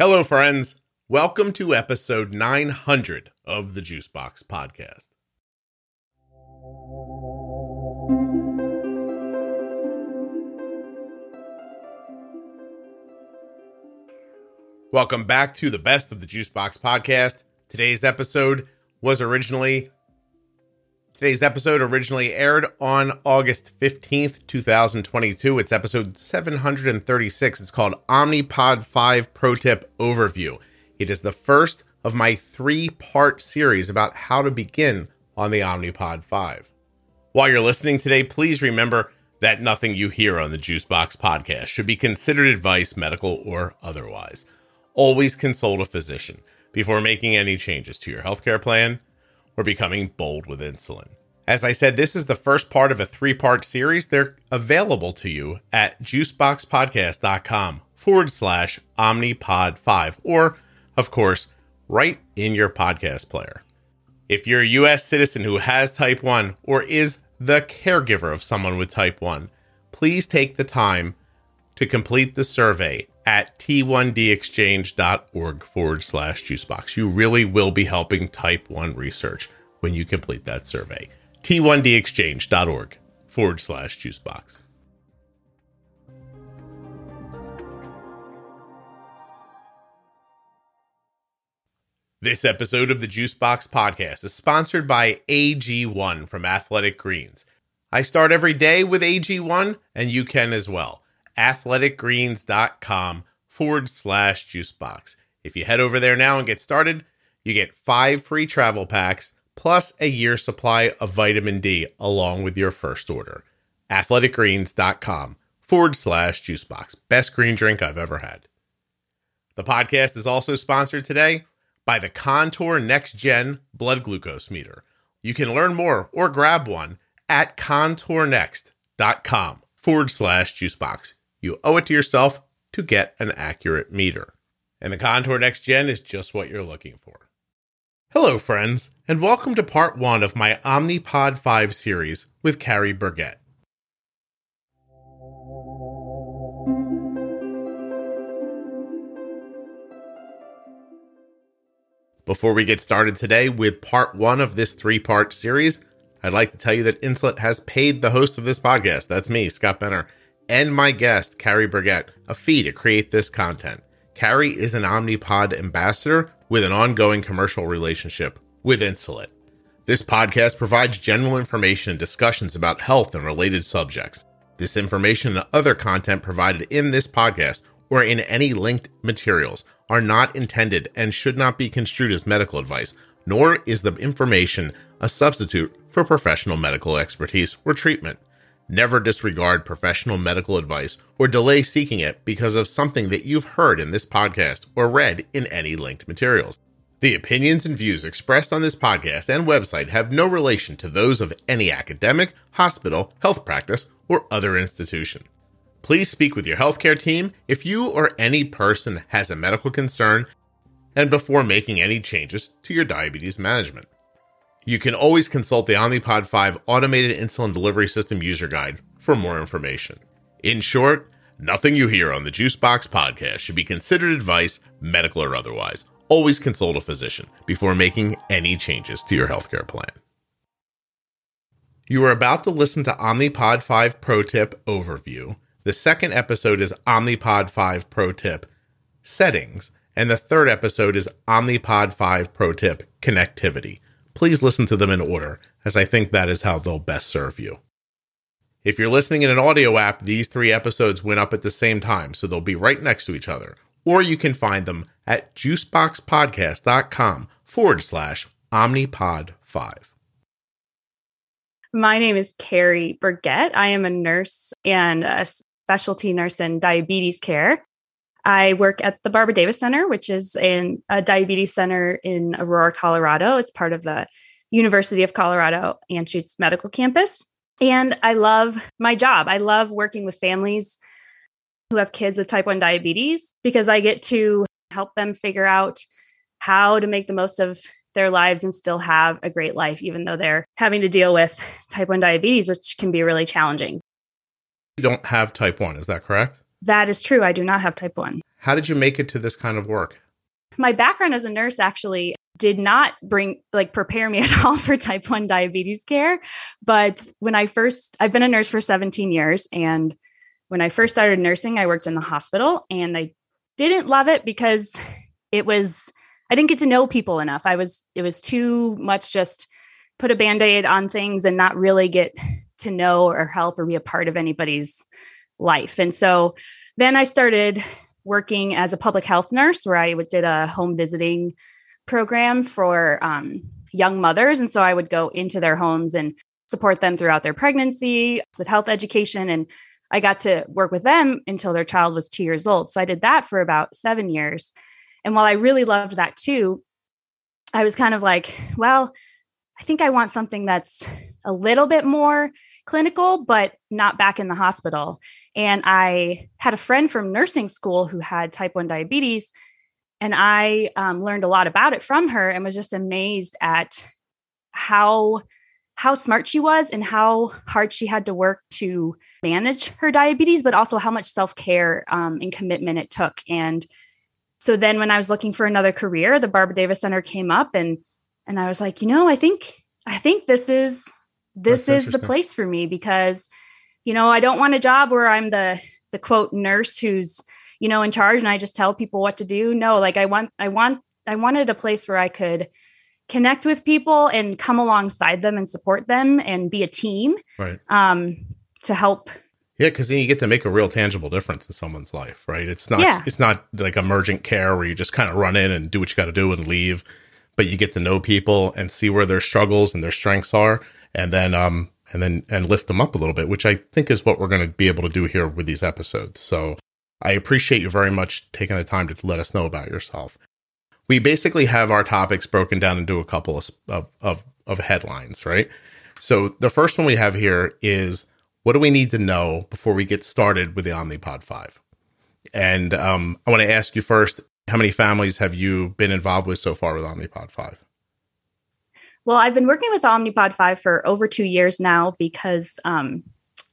Hello, friends. Welcome to episode 900 of the Juicebox Podcast. Welcome back to the best of the Juicebox Podcast. Today's episode was originally Today's episode originally aired on August 15th, 2022. It's episode 736. It's called Omnipod 5 Pro Tip Overview. It is the first of my three part series about how to begin on the Omnipod 5. While you're listening today, please remember that nothing you hear on the Juicebox podcast should be considered advice, medical or otherwise. Always consult a physician before making any changes to your healthcare plan or becoming bold with insulin. As I said, this is the first part of a three part series. They're available to you at juiceboxpodcast.com forward slash omnipod 5, or, of course, right in your podcast player. If you're a U.S. citizen who has type 1 or is the caregiver of someone with type 1, please take the time to complete the survey at t1dexchange.org forward slash juicebox. You really will be helping type 1 research when you complete that survey. t1dexchange.org forward slash juicebox. This episode of the Juicebox Podcast is sponsored by AG1 from Athletic Greens. I start every day with AG1, and you can as well athleticgreens.com forward slash juicebox. If you head over there now and get started, you get five free travel packs plus a year supply of vitamin D along with your first order. athleticgreens.com forward slash juicebox. Best green drink I've ever had. The podcast is also sponsored today by the Contour Next Gen blood glucose meter. You can learn more or grab one at contournext.com forward slash juicebox. You owe it to yourself to get an accurate meter. And the Contour Next Gen is just what you're looking for. Hello, friends, and welcome to part one of my Omnipod 5 series with Carrie Burgett. Before we get started today with part one of this three part series, I'd like to tell you that Insulet has paid the host of this podcast, that's me, Scott Benner, and my guest, Carrie Burgett, a fee to create this content. Carrie is an Omnipod ambassador with an ongoing commercial relationship with Insulet. This podcast provides general information and discussions about health and related subjects. This information and other content provided in this podcast or in any linked materials are not intended and should not be construed as medical advice, nor is the information a substitute for professional medical expertise or treatment. Never disregard professional medical advice or delay seeking it because of something that you've heard in this podcast or read in any linked materials. The opinions and views expressed on this podcast and website have no relation to those of any academic, hospital, health practice, or other institution. Please speak with your healthcare team if you or any person has a medical concern and before making any changes to your diabetes management. You can always consult the Omnipod 5 Automated Insulin Delivery System User Guide for more information. In short, nothing you hear on the Juicebox podcast should be considered advice, medical or otherwise. Always consult a physician before making any changes to your healthcare plan. You are about to listen to Omnipod 5 Pro Tip Overview. The second episode is Omnipod 5 Pro Tip Settings, and the third episode is Omnipod 5 Pro Tip Connectivity. Please listen to them in order, as I think that is how they'll best serve you. If you're listening in an audio app, these three episodes went up at the same time, so they'll be right next to each other. Or you can find them at juiceboxpodcast.com forward slash omnipod 5. My name is Carrie Burgett. I am a nurse and a specialty nurse in diabetes care. I work at the Barbara Davis Center, which is in a diabetes center in Aurora, Colorado. It's part of the University of Colorado Anschutz Medical Campus. And I love my job. I love working with families who have kids with type 1 diabetes because I get to help them figure out how to make the most of their lives and still have a great life, even though they're having to deal with type 1 diabetes, which can be really challenging. You don't have type 1, is that correct? That is true. I do not have type 1. How did you make it to this kind of work? My background as a nurse actually did not bring like prepare me at all for type 1 diabetes care but when i first i've been a nurse for 17 years and when i first started nursing i worked in the hospital and i didn't love it because it was i didn't get to know people enough i was it was too much just put a band-aid on things and not really get to know or help or be a part of anybody's life and so then i started working as a public health nurse where i did a home visiting program for um, young mothers. And so I would go into their homes and support them throughout their pregnancy with health education. And I got to work with them until their child was two years old. So I did that for about seven years. And while I really loved that too, I was kind of like, well, I think I want something that's a little bit more clinical, but not back in the hospital. And I had a friend from nursing school who had type 1 diabetes and I um, learned a lot about it from her and was just amazed at how how smart she was and how hard she had to work to manage her diabetes, but also how much self care um, and commitment it took. And so then, when I was looking for another career, the Barbara Davis Center came up, and and I was like, you know, I think I think this is this That's is the place for me because, you know, I don't want a job where I'm the the quote nurse who's you know in charge and i just tell people what to do. No like i want i want i wanted a place where i could connect with people and come alongside them and support them and be a team right. um to help. Yeah because then you get to make a real tangible difference in someone's life right? It's not yeah. it's not like emergent care where you just kind of run in and do what you got to do and leave but you get to know people and see where their struggles and their strengths are and then um and then and lift them up a little bit which i think is what we're going to be able to do here with these episodes so I appreciate you very much taking the time to let us know about yourself. We basically have our topics broken down into a couple of, of, of headlines, right? So the first one we have here is what do we need to know before we get started with the Omnipod 5? And um, I want to ask you first how many families have you been involved with so far with Omnipod 5? Well, I've been working with Omnipod 5 for over two years now because um,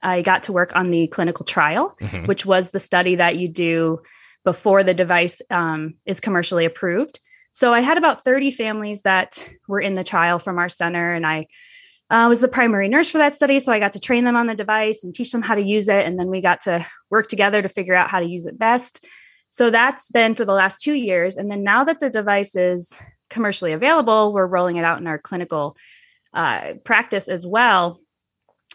I got to work on the clinical trial, mm-hmm. which was the study that you do before the device um, is commercially approved. So I had about 30 families that were in the trial from our center, and I uh, was the primary nurse for that study. So I got to train them on the device and teach them how to use it. And then we got to work together to figure out how to use it best. So that's been for the last two years. And then now that the device is commercially available, we're rolling it out in our clinical uh, practice as well.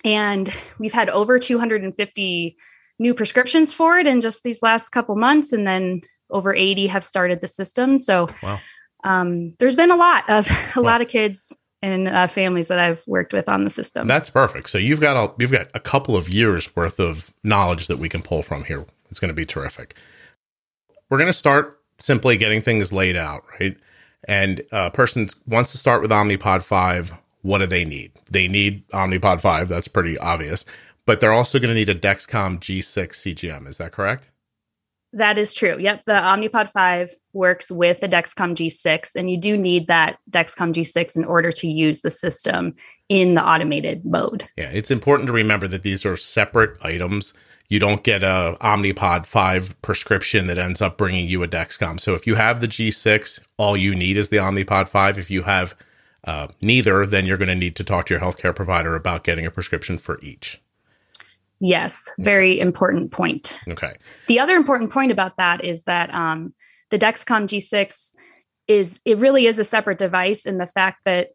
And we've had over 250 new prescriptions for it in just these last couple months. And then over 80 have started the system. So wow. um, there's been a lot of a wow. lot of kids and uh, families that I've worked with on the system. That's perfect. So you've got a you've got a couple of years worth of knowledge that we can pull from here. It's going to be terrific. We're going to start simply getting things laid out, right? And a person wants to start with Omnipod 5 what do they need? They need Omnipod 5. That's pretty obvious. But they're also going to need a Dexcom G6 CGM. Is that correct? That is true. Yep. The Omnipod 5 works with the Dexcom G6, and you do need that Dexcom G6 in order to use the system in the automated mode. Yeah. It's important to remember that these are separate items. You don't get a Omnipod 5 prescription that ends up bringing you a Dexcom. So if you have the G6, all you need is the Omnipod 5. If you have uh, neither, then you're going to need to talk to your healthcare provider about getting a prescription for each. Yes, very okay. important point. Okay. The other important point about that is that um, the Dexcom G6 is it really is a separate device in the fact that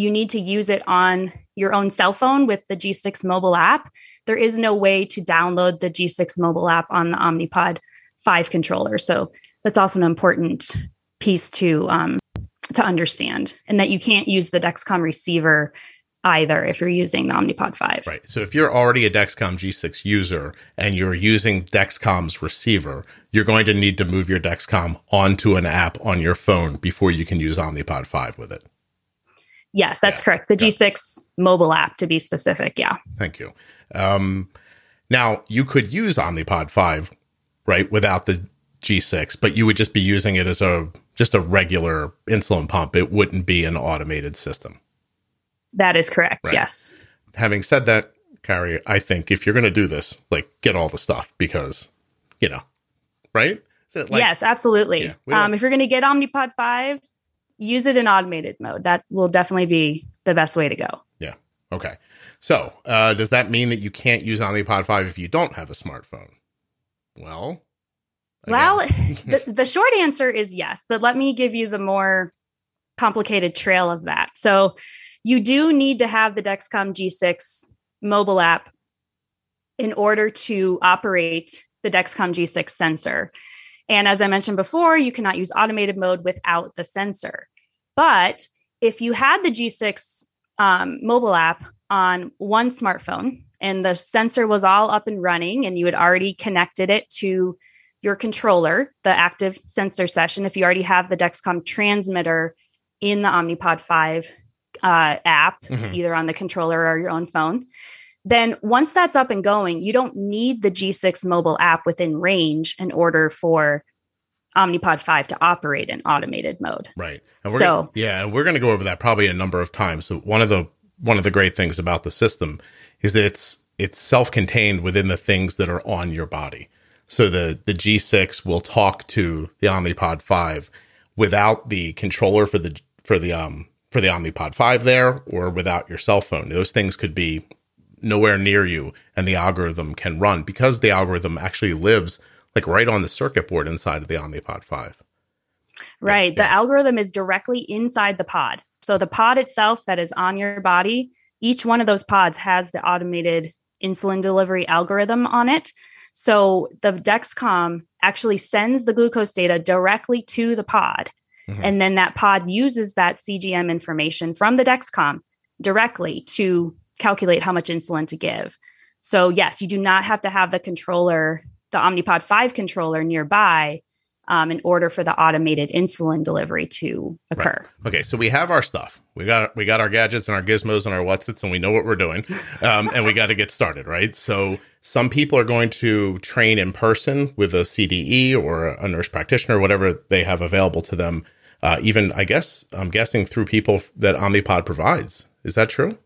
you need to use it on your own cell phone with the G6 mobile app. There is no way to download the G6 mobile app on the Omnipod 5 controller. So that's also an important piece to um, to understand and that you can't use the Dexcom receiver either if you're using the Omnipod 5. Right. So if you're already a Dexcom G6 user and you're using Dexcom's receiver, you're going to need to move your Dexcom onto an app on your phone before you can use Omnipod 5 with it. Yes, that's yeah. correct. The G6 mobile app to be specific. Yeah. Thank you. Um, now, you could use Omnipod 5, right, without the G6, but you would just be using it as a just a regular insulin pump. It wouldn't be an automated system. That is correct. Right. Yes. Having said that, Carrie, I think if you're going to do this, like get all the stuff because you know, right? Like, yes, absolutely. Yeah, um, if you're going to get Omnipod 5, use it in automated mode. That will definitely be the best way to go. Yeah. Okay. So, uh, does that mean that you can't use Omnipod 5 if you don't have a smartphone? Well, again. well, the, the short answer is yes, but let me give you the more complicated trail of that. So, you do need to have the Dexcom G6 mobile app in order to operate the Dexcom G6 sensor. And as I mentioned before, you cannot use automated mode without the sensor. But if you had the G6 um, mobile app on one smartphone and the sensor was all up and running and you had already connected it to your controller, the active sensor session, if you already have the Dexcom transmitter in the Omnipod 5 uh, app, mm-hmm. either on the controller or your own phone, then once that's up and going, you don't need the G6 mobile app within range in order for Omnipod 5 to operate in automated mode. Right. And so, gonna, yeah, and we're going to go over that probably a number of times. So one of the one of the great things about the system is that it's it's self-contained within the things that are on your body. So the the G6 will talk to the Omnipod 5 without the controller for the for the um for the Omnipod 5 there or without your cell phone. Those things could be nowhere near you and the algorithm can run because the algorithm actually lives like right on the circuit board inside of the Omnipod 5. Right. Yeah. The algorithm is directly inside the pod. So the pod itself that is on your body, each one of those pods has the automated insulin delivery algorithm on it. So the Dexcom actually sends the glucose data directly to the pod. Mm-hmm. And then that pod uses that CGM information from the Dexcom directly to calculate how much insulin to give. So, yes, you do not have to have the controller, the Omnipod 5 controller nearby um, in order for the automated insulin delivery to occur. Right. Okay, so we have our stuff. We got we got our gadgets and our gizmos and our what's its, and we know what we're doing, um, and we got to get started, right? So some people are going to train in person with a CDE or a nurse practitioner, whatever they have available to them. Uh, even I guess I'm guessing through people that Omnipod provides. Is that true?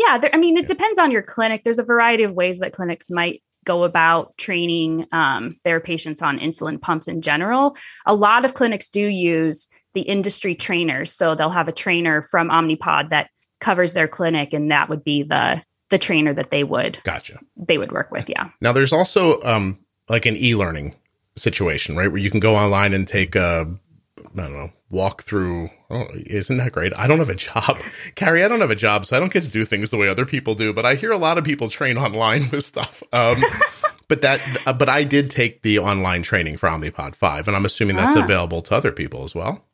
Yeah, there, I mean, it depends on your clinic. There's a variety of ways that clinics might go about training um, their patients on insulin pumps in general. A lot of clinics do use the industry trainers, so they'll have a trainer from Omnipod that covers their clinic, and that would be the the trainer that they would gotcha they would work with. Yeah. Now, there's also um, like an e-learning situation, right, where you can go online and take a I don't know, walk through. Oh, isn't that great? I don't have a job, Carrie. I don't have a job, so I don't get to do things the way other people do. But I hear a lot of people train online with stuff. Um, but that, uh, but I did take the online training for Omnipod Five, and I'm assuming that's ah. available to other people as well.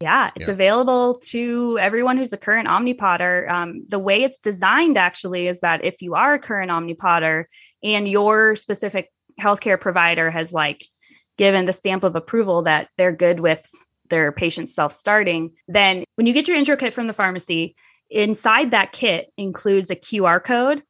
Yeah, it's yeah. available to everyone who's a current Omnipoder. Um, the way it's designed actually is that if you are a current Omnipoder and your specific healthcare provider has like given the stamp of approval that they're good with their patients self starting, then when you get your intro kit from the pharmacy, inside that kit includes a QR code.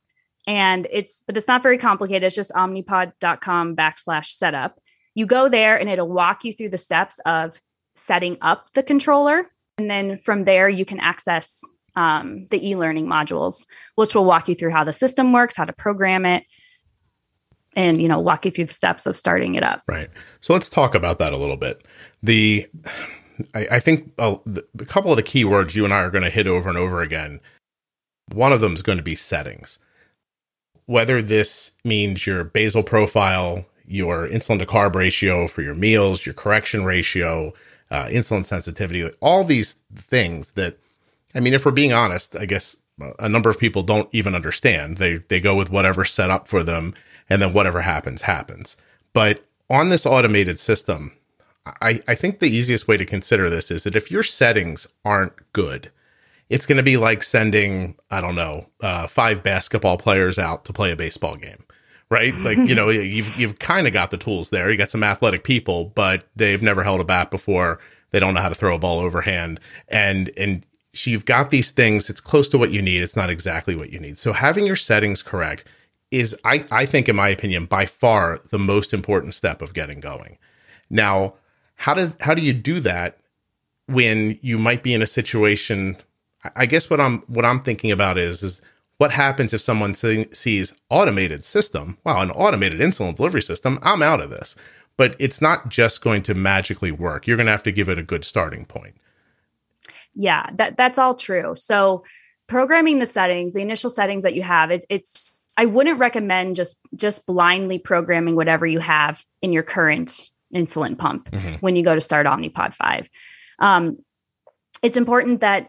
And it's, but it's not very complicated. It's just omnipod.com backslash setup. You go there and it'll walk you through the steps of setting up the controller. And then from there, you can access um, the e learning modules, which will walk you through how the system works, how to program it, and you know walk you through the steps of starting it up. Right. So let's talk about that a little bit. The i, I think a, a couple of the key words you and i are going to hit over and over again one of them is going to be settings. Whether this means your basal profile your insulin to carb ratio for your meals your correction ratio uh, insulin sensitivity all these things that i mean if we're being honest i guess a number of people don't even understand. They they go with whatever set up for them and then whatever happens, happens. But on this automated system, I, I think the easiest way to consider this is that if your settings aren't good, it's going to be like sending, I don't know, uh, five basketball players out to play a baseball game, right? Like, you know, you've, you've kind of got the tools there. You got some athletic people, but they've never held a bat before. They don't know how to throw a ball overhand. And, and so you've got these things. It's close to what you need. It's not exactly what you need. So having your settings correct is I, I think in my opinion by far the most important step of getting going now how does how do you do that when you might be in a situation i guess what i'm what i'm thinking about is is what happens if someone sees automated system? Wow, an automated insulin delivery system. I'm out of this. But it's not just going to magically work. You're going to have to give it a good starting point. Yeah, that that's all true. So programming the settings, the initial settings that you have, it, it's I wouldn't recommend just just blindly programming whatever you have in your current insulin pump mm-hmm. when you go to start Omnipod 5. Um, it's important that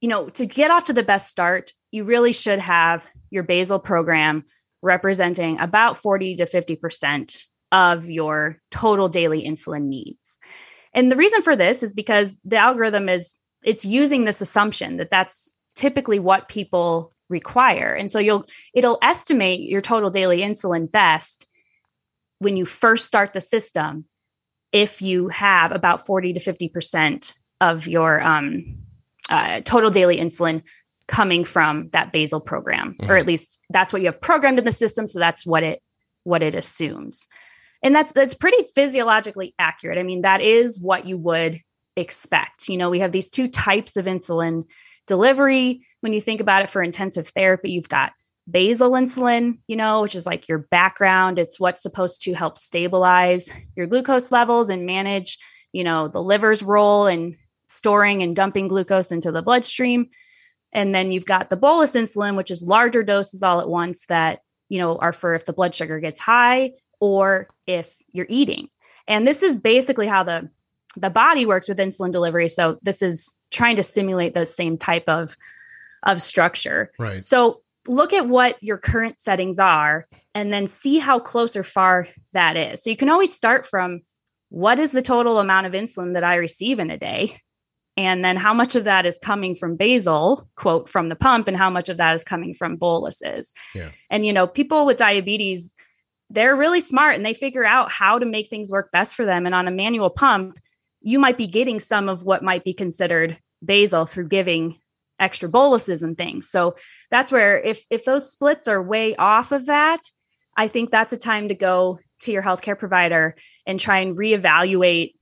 you know to get off to the best start, you really should have your basal program representing about 40 to 50% of your total daily insulin needs. And the reason for this is because the algorithm is it's using this assumption that that's typically what people require. And so you'll it'll estimate your total daily insulin best when you first start the system if you have about 40 to 50% of your um, uh, total daily insulin coming from that basal program mm-hmm. or at least that's what you have programmed in the system so that's what it what it assumes and that's that's pretty physiologically accurate i mean that is what you would expect you know we have these two types of insulin delivery when you think about it for intensive therapy you've got basal insulin you know which is like your background it's what's supposed to help stabilize your glucose levels and manage you know the liver's role in storing and dumping glucose into the bloodstream and then you've got the bolus insulin, which is larger doses all at once that, you know, are for if the blood sugar gets high or if you're eating. And this is basically how the the body works with insulin delivery. So this is trying to simulate the same type of of structure. Right. So look at what your current settings are and then see how close or far that is. So you can always start from what is the total amount of insulin that I receive in a day? and then how much of that is coming from basal quote from the pump and how much of that is coming from boluses yeah. and you know people with diabetes they're really smart and they figure out how to make things work best for them and on a manual pump you might be getting some of what might be considered basal through giving extra boluses and things so that's where if if those splits are way off of that i think that's a time to go to your healthcare provider and try and reevaluate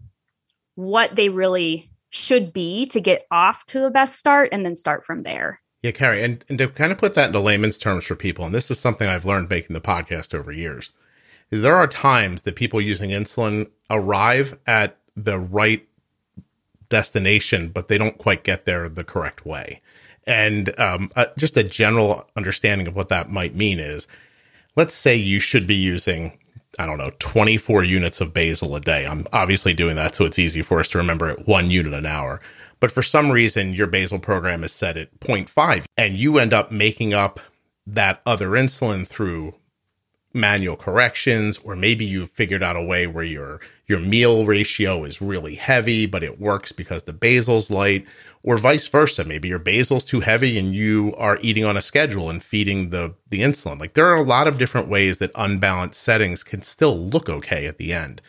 what they really should be to get off to the best start and then start from there. Yeah, Carrie, and, and to kind of put that into layman's terms for people, and this is something I've learned making the podcast over years, is there are times that people using insulin arrive at the right destination, but they don't quite get there the correct way. And um, uh, just a general understanding of what that might mean is let's say you should be using I don't know, 24 units of basal a day. I'm obviously doing that so it's easy for us to remember it one unit an hour. But for some reason, your basal program is set at 0.5 and you end up making up that other insulin through manual corrections or maybe you've figured out a way where your your meal ratio is really heavy but it works because the basal's light or vice versa. Maybe your basal's too heavy and you are eating on a schedule and feeding the the insulin. Like there are a lot of different ways that unbalanced settings can still look okay at the end.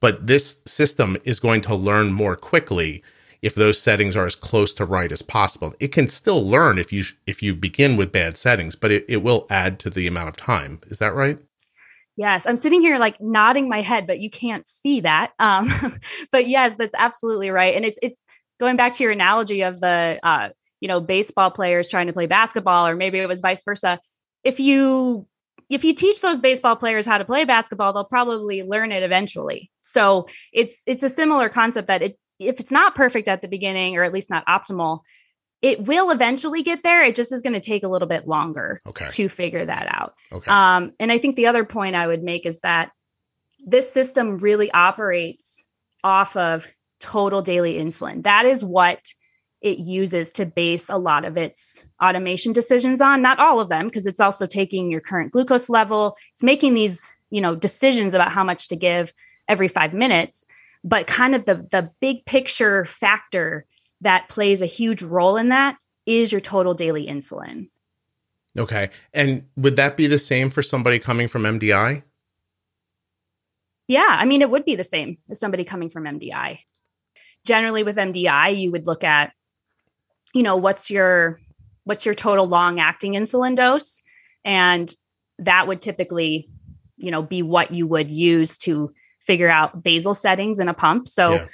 But this system is going to learn more quickly if those settings are as close to right as possible. It can still learn if you if you begin with bad settings, but it, it will add to the amount of time. Is that right? Yes, I'm sitting here like nodding my head, but you can't see that. Um, but yes, that's absolutely right. And it's it's going back to your analogy of the uh, you know baseball players trying to play basketball, or maybe it was vice versa. If you if you teach those baseball players how to play basketball, they'll probably learn it eventually. So it's it's a similar concept that it if it's not perfect at the beginning or at least not optimal, it will eventually get there. It just is going to take a little bit longer okay. to figure that out. Okay. Um, and I think the other point I would make is that this system really operates off of total daily insulin. That is what it uses to base a lot of its automation decisions on. Not all of them, because it's also taking your current glucose level. It's making these, you know, decisions about how much to give every five minutes but kind of the the big picture factor that plays a huge role in that is your total daily insulin. Okay. And would that be the same for somebody coming from MDI? Yeah, I mean it would be the same as somebody coming from MDI. Generally with MDI, you would look at you know, what's your what's your total long acting insulin dose and that would typically you know be what you would use to figure out basal settings in a pump. So yeah.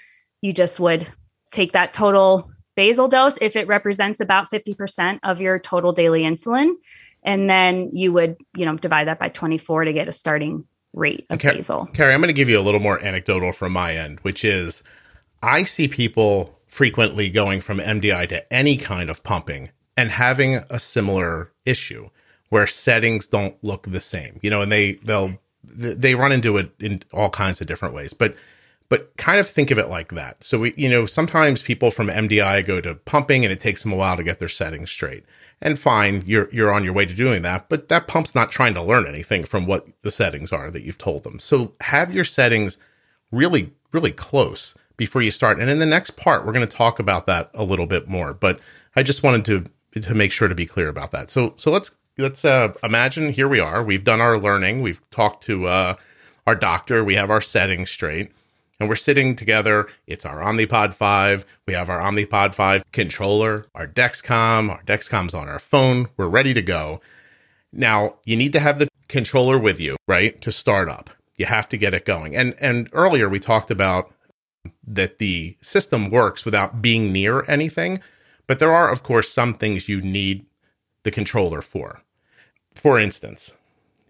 you just would take that total basal dose if it represents about 50% of your total daily insulin. And then you would, you know, divide that by 24 to get a starting rate of Car- basal. Carrie, I'm going to give you a little more anecdotal from my end, which is I see people frequently going from MDI to any kind of pumping and having a similar issue where settings don't look the same. You know, and they they'll they run into it in all kinds of different ways. But but kind of think of it like that. So we, you know, sometimes people from MDI go to pumping and it takes them a while to get their settings straight. And fine, you're you're on your way to doing that, but that pump's not trying to learn anything from what the settings are that you've told them. So have your settings really really close before you start. And in the next part, we're going to talk about that a little bit more, but I just wanted to to make sure to be clear about that. So so let's let's uh, imagine here we are. We've done our learning. We've talked to uh, our doctor. We have our settings straight and we're sitting together. It's our Omnipod 5. We have our Omnipod 5 controller, our Dexcom, our Dexcom's on our phone. We're ready to go. Now, you need to have the controller with you, right? To start up. You have to get it going. And and earlier we talked about that the system works without being near anything, but there are of course some things you need the controller for. For instance,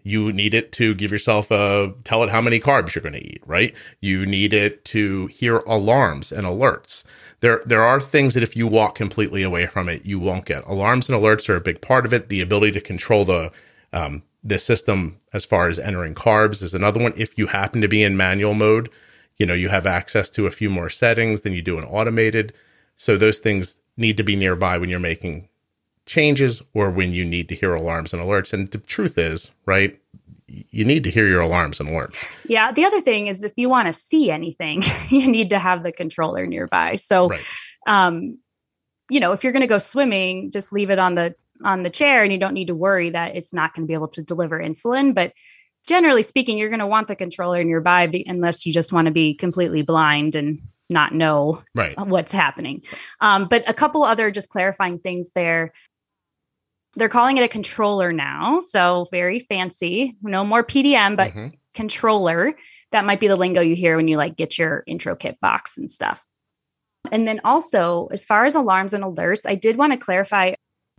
you need it to give yourself a tell it how many carbs you're going to eat, right? You need it to hear alarms and alerts. There, there are things that if you walk completely away from it, you won't get. Alarms and alerts are a big part of it. The ability to control the um, the system as far as entering carbs is another one. If you happen to be in manual mode, you know you have access to a few more settings than you do in automated. So those things need to be nearby when you're making changes or when you need to hear alarms and alerts. And the truth is, right, you need to hear your alarms and alerts. Yeah. The other thing is if you want to see anything, you need to have the controller nearby. So, right. um, you know, if you're going to go swimming, just leave it on the on the chair and you don't need to worry that it's not going to be able to deliver insulin, but generally speaking, you're going to want the controller nearby be, unless you just want to be completely blind and not know right. what's happening. Um, but a couple other just clarifying things there they're calling it a controller now. So very fancy. No more PDM, but mm-hmm. controller. That might be the lingo you hear when you like get your intro kit box and stuff. And then also, as far as alarms and alerts, I did want to clarify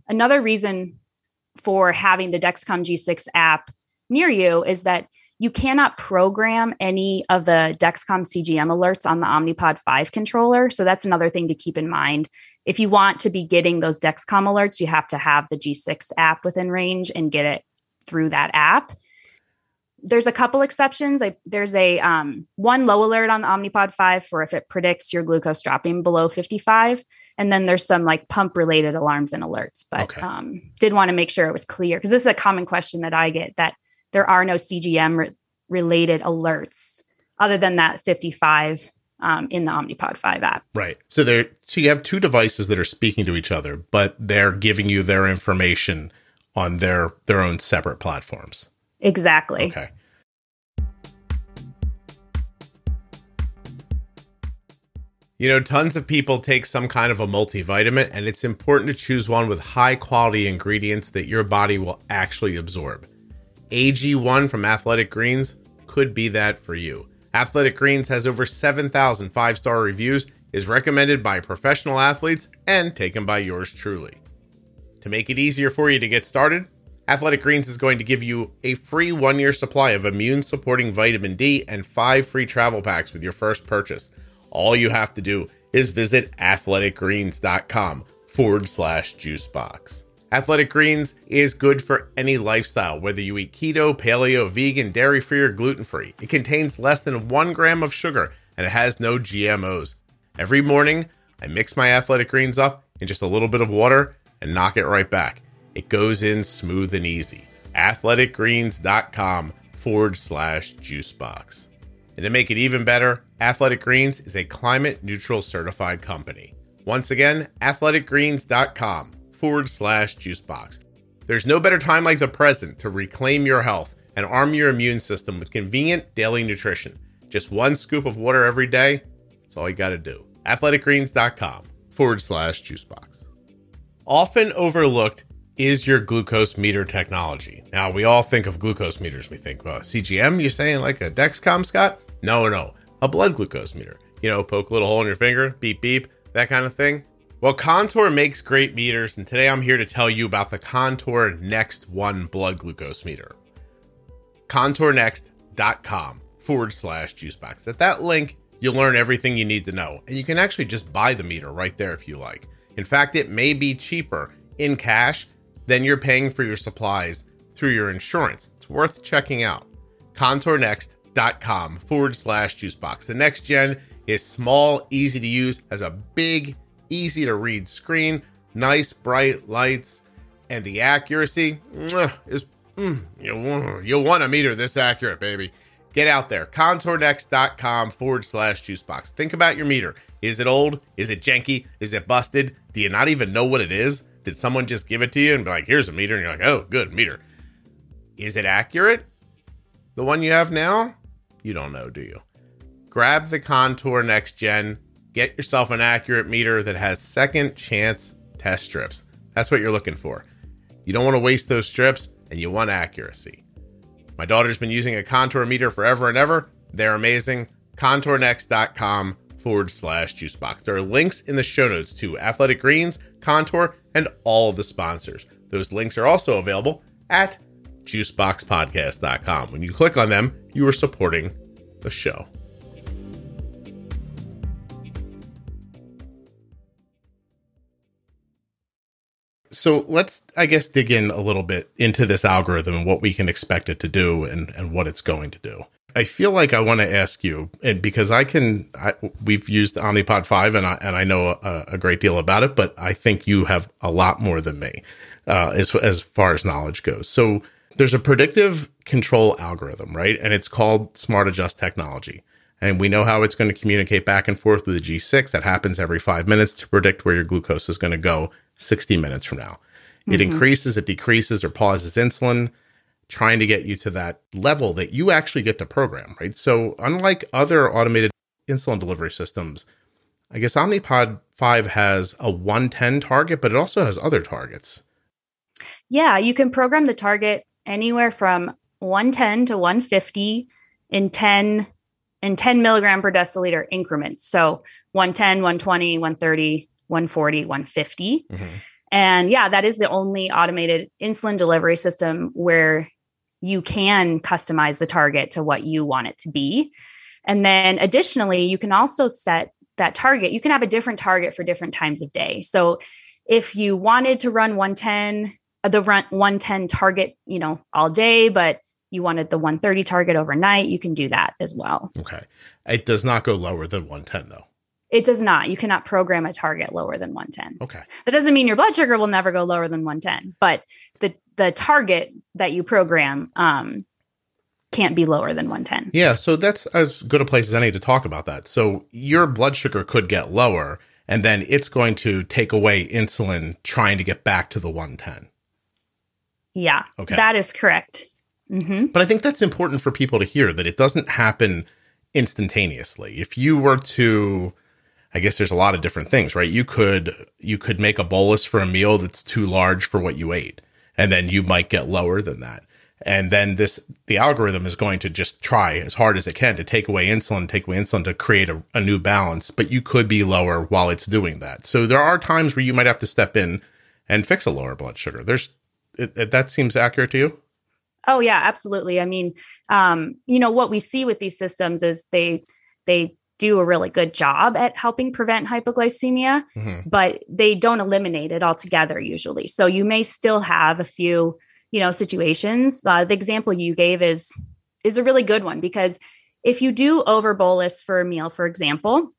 another reason for having the Dexcom G6 app near you is that you cannot program any of the Dexcom CGM alerts on the Omnipod 5 controller. So that's another thing to keep in mind. If you want to be getting those Dexcom alerts, you have to have the G6 app within range and get it through that app. There's a couple exceptions. I, there's a um, one low alert on the Omnipod 5 for if it predicts your glucose dropping below 55. And then there's some like pump related alarms and alerts. But okay. um, did want to make sure it was clear because this is a common question that I get that there are no CGM re- related alerts other than that 55 um, in the Omnipod 5 app. Right. So there so you have two devices that are speaking to each other, but they're giving you their information on their their own separate platforms. Exactly. Okay. You know, tons of people take some kind of a multivitamin, and it's important to choose one with high quality ingredients that your body will actually absorb. AG1 from Athletic Greens could be that for you. Athletic Greens has over 7,000 five star reviews, is recommended by professional athletes, and taken by yours truly. To make it easier for you to get started, Athletic Greens is going to give you a free one year supply of immune supporting vitamin D and five free travel packs with your first purchase. All you have to do is visit athleticgreens.com forward slash juicebox. Athletic Greens is good for any lifestyle, whether you eat keto, paleo, vegan, dairy free, or gluten free. It contains less than one gram of sugar and it has no GMOs. Every morning, I mix my Athletic Greens up in just a little bit of water and knock it right back. It goes in smooth and easy. AthleticGreens.com forward slash juicebox. And to make it even better, Athletic Greens is a climate neutral certified company. Once again, athleticgreens.com forward slash juicebox. There's no better time like the present to reclaim your health and arm your immune system with convenient daily nutrition. Just one scoop of water every day. That's all you got to do. Athleticgreens.com forward slash juicebox. Often overlooked is your glucose meter technology. Now, we all think of glucose meters. We think, well, CGM, you saying like a Dexcom, Scott? No, no, a blood glucose meter. You know, poke a little hole in your finger, beep, beep, that kind of thing. Well, Contour makes great meters, and today I'm here to tell you about the Contour Next One blood glucose meter. ContourNext.com forward slash juicebox. At that link, you'll learn everything you need to know, and you can actually just buy the meter right there if you like. In fact, it may be cheaper in cash than you're paying for your supplies through your insurance. It's worth checking out. ContourNext.com forward slash juicebox. The next gen is small, easy to use, has a big, easy to read screen, nice bright lights, and the accuracy is mm, you'll, you'll want a meter this accurate, baby. Get out there. ContourNext.com forward slash juicebox. Think about your meter. Is it old? Is it janky? Is it busted? Do you not even know what it is? Did someone just give it to you and be like, here's a meter? And you're like, oh, good, meter. Is it accurate? The one you have now? You don't know, do you? Grab the Contour Next Gen. Get yourself an accurate meter that has second chance test strips. That's what you're looking for. You don't want to waste those strips and you want accuracy. My daughter's been using a contour meter forever and ever. They're amazing. ContourNext.com forward slash juicebox. There are links in the show notes to Athletic Greens, Contour, and all of the sponsors. Those links are also available at juiceboxpodcast.com. When you click on them, you are supporting the show. So let's, I guess, dig in a little bit into this algorithm and what we can expect it to do and, and what it's going to do. I feel like I want to ask you, and because I can, I, we've used Omnipod five, and I and I know a, a, great deal about it, but I think you have a lot more than me uh, as as far as knowledge goes. So there's a predictive control algorithm, right? And it's called Smart Adjust technology. And we know how it's going to communicate back and forth with the G6. That happens every five minutes to predict where your glucose is going to go 60 minutes from now. It mm-hmm. increases, it decreases, or pauses insulin, trying to get you to that level that you actually get to program, right? So, unlike other automated insulin delivery systems, I guess Omnipod 5 has a 110 target, but it also has other targets. Yeah, you can program the target anywhere from 110 to 150 in 10 in 10 milligram per deciliter increments. So 110, 120, 130, 140, 150. Mm-hmm. And yeah, that is the only automated insulin delivery system where you can customize the target to what you want it to be. And then additionally, you can also set that target. You can have a different target for different times of day. So if you wanted to run 110 the run 110 target, you know, all day, but you wanted the 130 target overnight, you can do that as well. Okay. It does not go lower than 110 though. It does not. You cannot program a target lower than 110. Okay. That doesn't mean your blood sugar will never go lower than 110, but the the target that you program um, can't be lower than 110. Yeah, so that's as good a place as any to talk about that. So your blood sugar could get lower and then it's going to take away insulin trying to get back to the 110. Yeah. Okay. That is correct. Mm-hmm. But I think that's important for people to hear that it doesn't happen instantaneously. If you were to, I guess there's a lot of different things, right? You could you could make a bolus for a meal that's too large for what you ate, and then you might get lower than that. And then this the algorithm is going to just try as hard as it can to take away insulin, take away insulin to create a, a new balance. But you could be lower while it's doing that. So there are times where you might have to step in and fix a lower blood sugar. There's it, it, that seems accurate to you. Oh yeah, absolutely. I mean, um, you know what we see with these systems is they they do a really good job at helping prevent hypoglycemia, mm-hmm. but they don't eliminate it altogether usually. So you may still have a few, you know, situations. Uh, the example you gave is is a really good one because if you do over bolus for a meal, for example,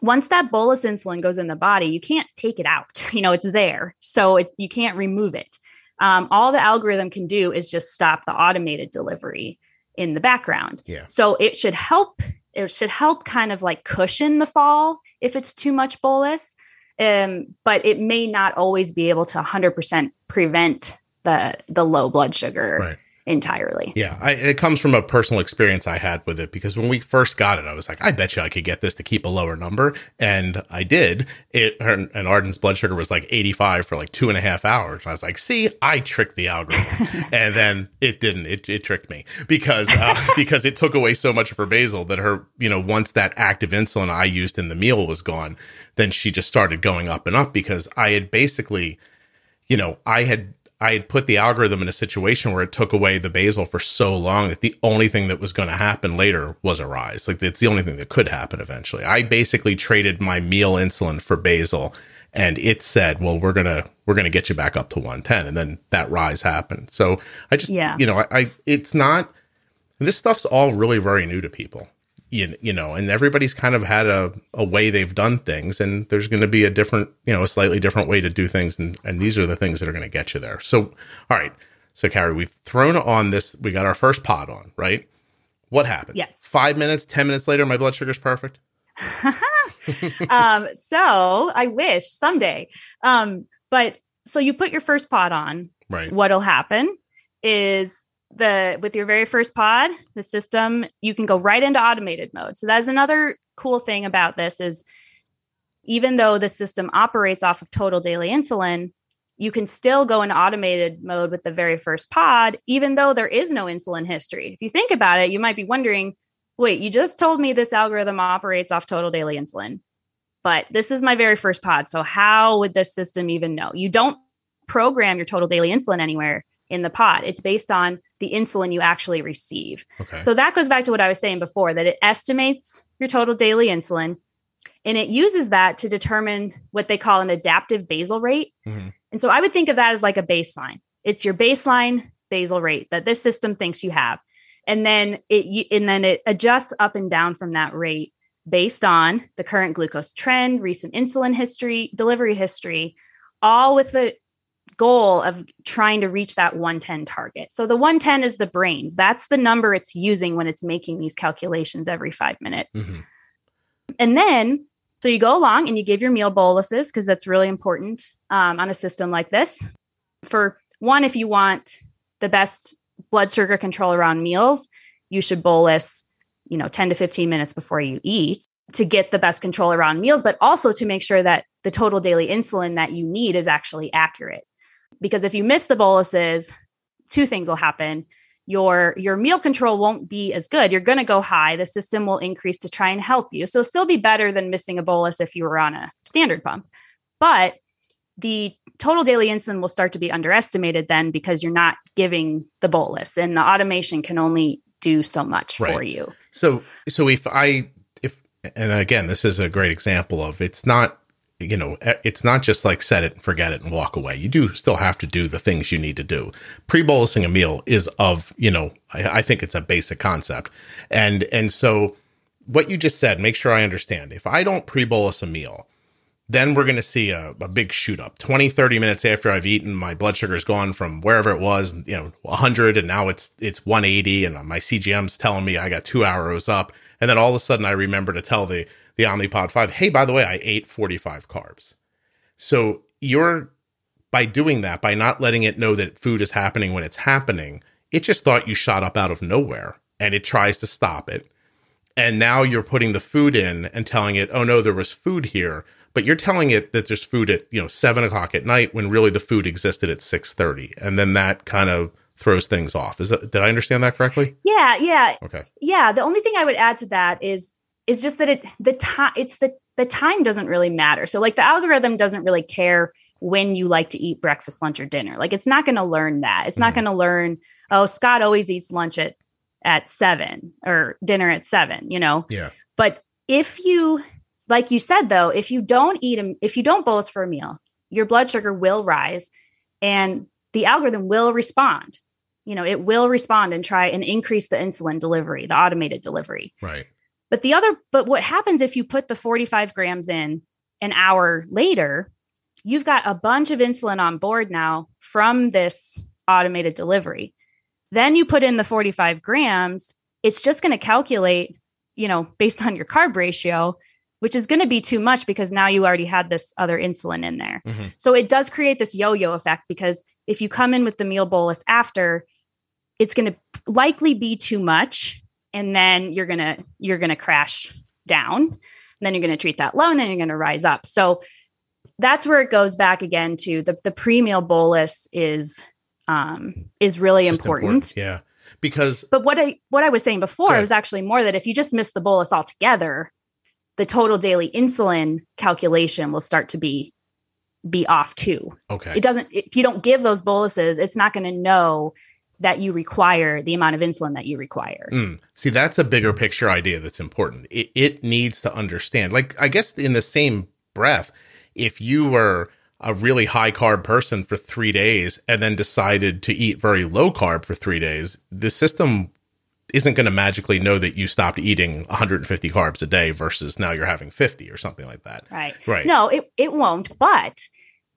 once that bolus insulin goes in the body, you can't take it out. You know, it's there, so it, you can't remove it um, all the algorithm can do is just stop the automated delivery in the background. Yeah. So it should help. It should help kind of like cushion the fall if it's too much bolus. Um, but it may not always be able to 100% prevent the the low blood sugar. Right. Entirely. Yeah, I, it comes from a personal experience I had with it because when we first got it, I was like, I bet you I could get this to keep a lower number, and I did. It and Arden's blood sugar was like 85 for like two and a half hours. And I was like, see, I tricked the algorithm, and then it didn't. It, it tricked me because uh, because it took away so much of her basal that her you know once that active insulin I used in the meal was gone, then she just started going up and up because I had basically, you know, I had I had put the algorithm in a situation where it took away the basal for so long that the only thing that was going to happen later was a rise. Like it's the only thing that could happen eventually. I basically traded my meal insulin for basal and it said, "Well, we're going to we're going to get you back up to 110." And then that rise happened. So I just yeah. you know, I, I it's not this stuff's all really very new to people you, you know, and everybody's kind of had a, a way they've done things, and there's going to be a different, you know, a slightly different way to do things, and, and these are the things that are going to get you there. So, all right, so Carrie, we've thrown on this, we got our first pod on, right? What happens? Yes. Five minutes, ten minutes later, my blood sugar's perfect. um, so I wish someday. Um, but so you put your first pod on. Right. What'll happen is the with your very first pod, the system, you can go right into automated mode. So that's another cool thing about this is even though the system operates off of total daily insulin, you can still go into automated mode with the very first pod, even though there is no insulin history. If you think about it, you might be wondering, wait, you just told me this algorithm operates off total daily insulin, but this is my very first pod. So how would this system even know? You don't program your total daily insulin anywhere in the pod. It's based on the insulin you actually receive. Okay. So that goes back to what I was saying before that it estimates your total daily insulin and it uses that to determine what they call an adaptive basal rate. Mm-hmm. And so I would think of that as like a baseline. It's your baseline basal rate that this system thinks you have. And then it and then it adjusts up and down from that rate based on the current glucose trend, recent insulin history, delivery history, all with the goal of trying to reach that 110 target. So the 110 is the brains. That's the number it's using when it's making these calculations every five minutes. Mm-hmm. And then, so you go along and you give your meal boluses because that's really important um, on a system like this. For one, if you want the best blood sugar control around meals, you should bolus, you know, 10 to 15 minutes before you eat to get the best control around meals, but also to make sure that the total daily insulin that you need is actually accurate because if you miss the boluses, two things will happen. Your your meal control won't be as good. You're going to go high. The system will increase to try and help you. So still be better than missing a bolus if you were on a standard pump. But the total daily insulin will start to be underestimated then because you're not giving the bolus and the automation can only do so much right. for you. So so if I if and again this is a great example of it's not you know, it's not just like set it and forget it and walk away. You do still have to do the things you need to do. Pre bolusing a meal is of, you know, I, I, think it's a basic concept. And, and so what you just said, make sure I understand. If I don't pre bolus a meal, then we're going to see a, a big shoot up 20, 30 minutes after I've eaten. My blood sugar's gone from wherever it was, you know, 100 and now it's, it's 180 and my CGM's telling me I got two hours up. And then all of a sudden I remember to tell the, the Omnipod 5, hey, by the way, I ate 45 carbs. So you're by doing that, by not letting it know that food is happening when it's happening, it just thought you shot up out of nowhere and it tries to stop it. And now you're putting the food in and telling it, oh no, there was food here. But you're telling it that there's food at, you know, seven o'clock at night when really the food existed at six thirty. And then that kind of throws things off. Is that did I understand that correctly? Yeah, yeah. Okay. Yeah. The only thing I would add to that is is just that it the time it's the the time doesn't really matter. So like the algorithm doesn't really care when you like to eat breakfast, lunch, or dinner. Like it's not going to learn that. It's mm-hmm. not going to learn, oh, Scott always eats lunch at at seven or dinner at seven, you know? Yeah. But if you, like you said though, if you don't eat them, if you don't bolus for a meal, your blood sugar will rise and the algorithm will respond. You know, it will respond and try and increase the insulin delivery, the automated delivery. Right. But the other, but what happens if you put the 45 grams in an hour later? You've got a bunch of insulin on board now from this automated delivery. Then you put in the 45 grams, it's just going to calculate, you know, based on your carb ratio, which is going to be too much because now you already had this other insulin in there. Mm-hmm. So it does create this yo yo effect because if you come in with the meal bolus after, it's going to likely be too much and then you're going to you're going to crash down. And then you're going to treat that low and then you're going to rise up. So that's where it goes back again to the the pre-meal bolus is um is really important. important. yeah. Because but what i what i was saying before was actually more that if you just miss the bolus altogether the total daily insulin calculation will start to be be off too. Okay. It doesn't if you don't give those boluses it's not going to know that you require the amount of insulin that you require. Mm. See, that's a bigger picture idea that's important. It, it needs to understand, like, I guess in the same breath, if you were a really high carb person for three days and then decided to eat very low carb for three days, the system isn't going to magically know that you stopped eating 150 carbs a day versus now you're having 50 or something like that. Right. Right. No, it, it won't, but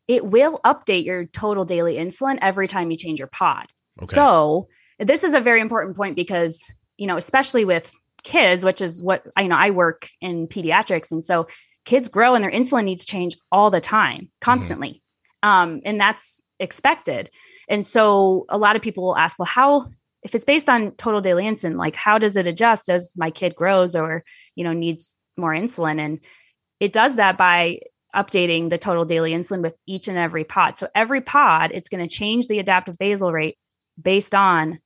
it will update your total daily insulin every time you change your pod. Okay. So this is a very important point because, you know, especially with kids, which is what I you know, I work in pediatrics. And so kids grow and their insulin needs change all the time, mm-hmm. constantly. Mm-hmm. Um, and that's expected. And so a lot of people will ask, well, how, if it's based on total daily insulin, like how does it adjust as my kid grows or, you know, needs more insulin? And it does that by updating the total daily insulin with each and every pod. So every pod, it's going to change the adaptive basal rate based on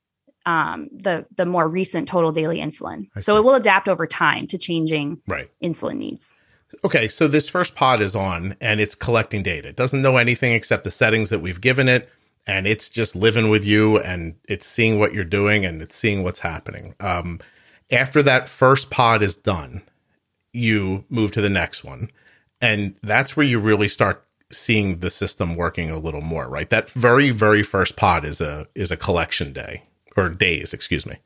um, the the more recent total daily insulin. So it will adapt over time to changing right. insulin needs. Okay, so this first pod is on and it's collecting data. It doesn't know anything except the settings that we've given it, and it's just living with you and it's seeing what you're doing and it's seeing what's happening. Um, after that first pod is done, you move to the next one, and that's where you really start seeing the system working a little more. Right, that very very first pod is a is a collection day or days, excuse me.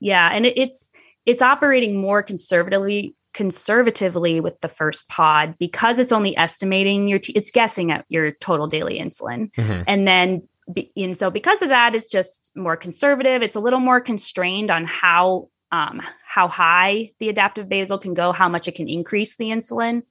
Yeah, and it's it's operating more conservatively conservatively with the first pod because it's only estimating your t- it's guessing at your total daily insulin mm-hmm. and then be, and so because of that it's just more conservative it's a little more constrained on how um, how high the adaptive basal can go how much it can increase the insulin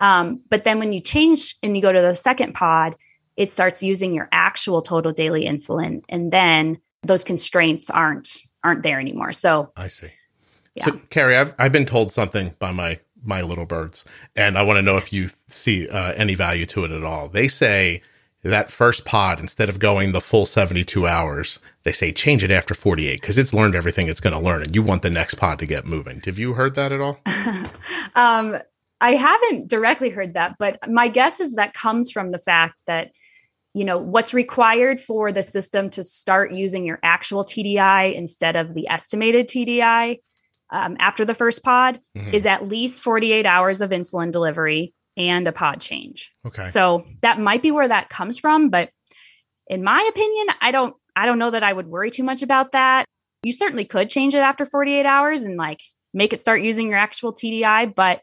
um, but then when you change and you go to the second pod it starts using your actual total daily insulin and then those constraints aren't aren't there anymore so i see yeah. So, Carrie, I've, I've been told something by my my little birds, and I want to know if you see uh, any value to it at all. They say that first pod, instead of going the full 72 hours, they say change it after 48 because it's learned everything it's going to learn, and you want the next pod to get moving. Have you heard that at all? um, I haven't directly heard that, but my guess is that comes from the fact that you know what's required for the system to start using your actual TDI instead of the estimated TDI um, after the first pod mm-hmm. is at least 48 hours of insulin delivery and a pod change. Okay. So that might be where that comes from, but in my opinion, I don't I don't know that I would worry too much about that. You certainly could change it after 48 hours and like make it start using your actual TDI, but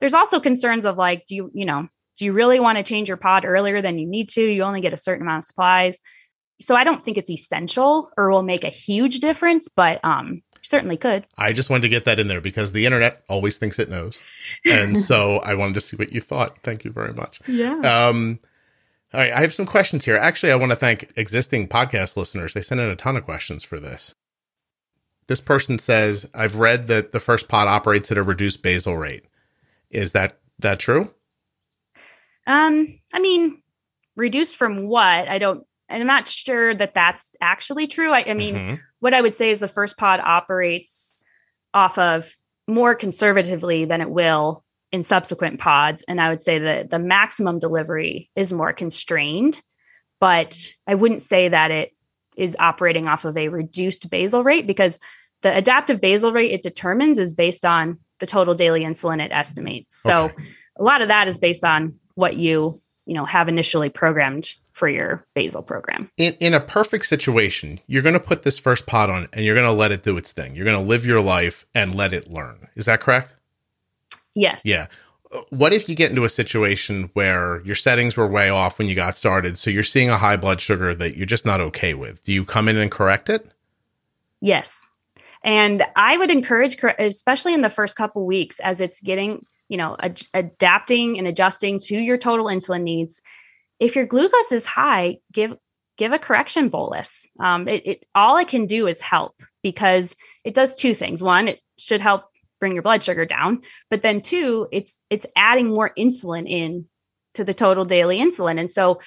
there's also concerns of like do you, you know, do you really want to change your pod earlier than you need to? You only get a certain amount of supplies. So I don't think it's essential or will make a huge difference, but um certainly could. I just wanted to get that in there because the internet always thinks it knows. And so I wanted to see what you thought. Thank you very much. Yeah. Um, all right, I have some questions here. Actually, I want to thank existing podcast listeners. They sent in a ton of questions for this. This person says, "I've read that the first pod operates at a reduced basal rate. Is that that true?" Um, I mean, reduced from what? I don't and I'm not sure that that's actually true. I, I mean, mm-hmm. what I would say is the first pod operates off of more conservatively than it will in subsequent pods. And I would say that the maximum delivery is more constrained, but I wouldn't say that it is operating off of a reduced basal rate because the adaptive basal rate it determines is based on the total daily insulin it estimates. So okay. a lot of that is based on what you, you know, have initially programmed for your basal program. In, in a perfect situation, you're going to put this first pod on and you're going to let it do its thing. You're going to live your life and let it learn. Is that correct? Yes. Yeah. What if you get into a situation where your settings were way off when you got started, so you're seeing a high blood sugar that you're just not okay with? Do you come in and correct it? Yes. And I would encourage, especially in the first couple weeks, as it's getting, you know, ad- adapting and adjusting to your total insulin needs, if your glucose is high, give give a correction bolus. Um, it, it all it can do is help because it does two things. One, it should help bring your blood sugar down, but then two, it's it's adding more insulin in to the total daily insulin. And so,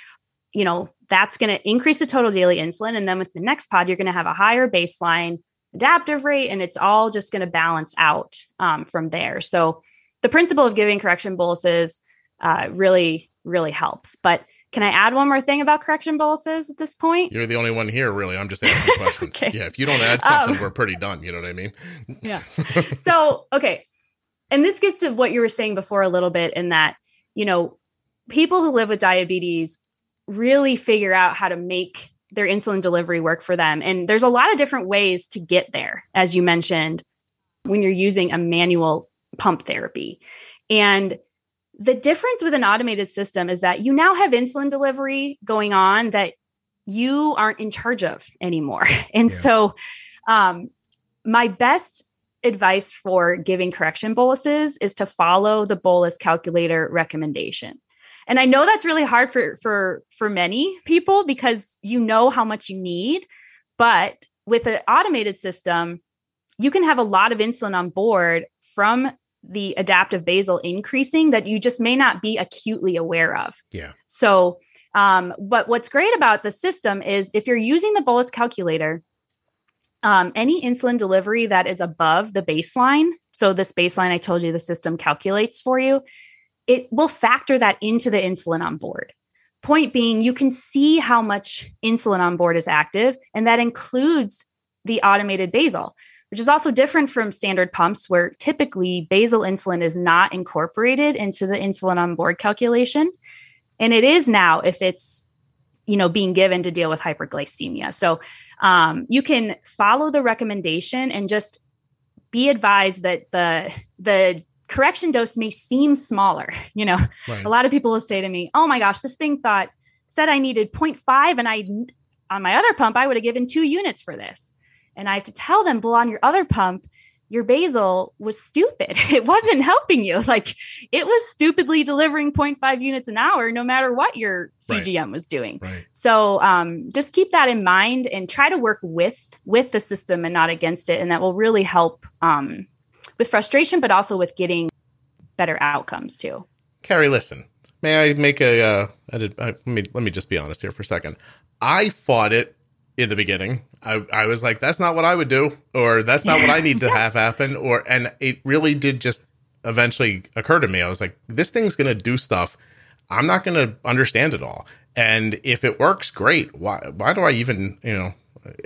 you know, that's going to increase the total daily insulin. And then with the next pod, you're going to have a higher baseline adaptive rate, and it's all just going to balance out um, from there. So, the principle of giving correction boluses uh, really, really helps. But can I add one more thing about correction boluses at this point? You're the only one here, really. I'm just asking questions. okay. Yeah, if you don't add something, um, we're pretty done. You know what I mean? yeah. So, okay. And this gets to what you were saying before a little bit in that, you know, people who live with diabetes really figure out how to make their insulin delivery work for them. And there's a lot of different ways to get there, as you mentioned, when you're using a manual pump therapy. And the difference with an automated system is that you now have insulin delivery going on that you aren't in charge of anymore. And yeah. so, um, my best advice for giving correction boluses is to follow the bolus calculator recommendation. And I know that's really hard for for for many people because you know how much you need, but with an automated system, you can have a lot of insulin on board from the adaptive basal increasing that you just may not be acutely aware of. Yeah. So, um, but what's great about the system is if you're using the bolus calculator, um, any insulin delivery that is above the baseline, so this baseline I told you the system calculates for you, it will factor that into the insulin on board. Point being, you can see how much insulin on board is active, and that includes the automated basal which is also different from standard pumps where typically basal insulin is not incorporated into the insulin on board calculation. And it is now if it's you know being given to deal with hyperglycemia. So um, you can follow the recommendation and just be advised that the the correction dose may seem smaller. You know, right. a lot of people will say to me, "Oh my gosh, this thing thought said I needed 0.5 and I on my other pump I would have given 2 units for this." And I have to tell them, well, on your other pump, your basal was stupid. It wasn't helping you. Like it was stupidly delivering 0.5 units an hour, no matter what your CGM right. was doing. Right. So um, just keep that in mind and try to work with with the system and not against it, and that will really help um, with frustration, but also with getting better outcomes too. Carrie, listen. May I make a? Uh, I did, I, let me let me just be honest here for a second. I fought it in the beginning. I, I was like, that's not what I would do, or that's not what I need to have happen, or and it really did just eventually occur to me. I was like, this thing's gonna do stuff. I'm not gonna understand it all, and if it works, great. Why why do I even you know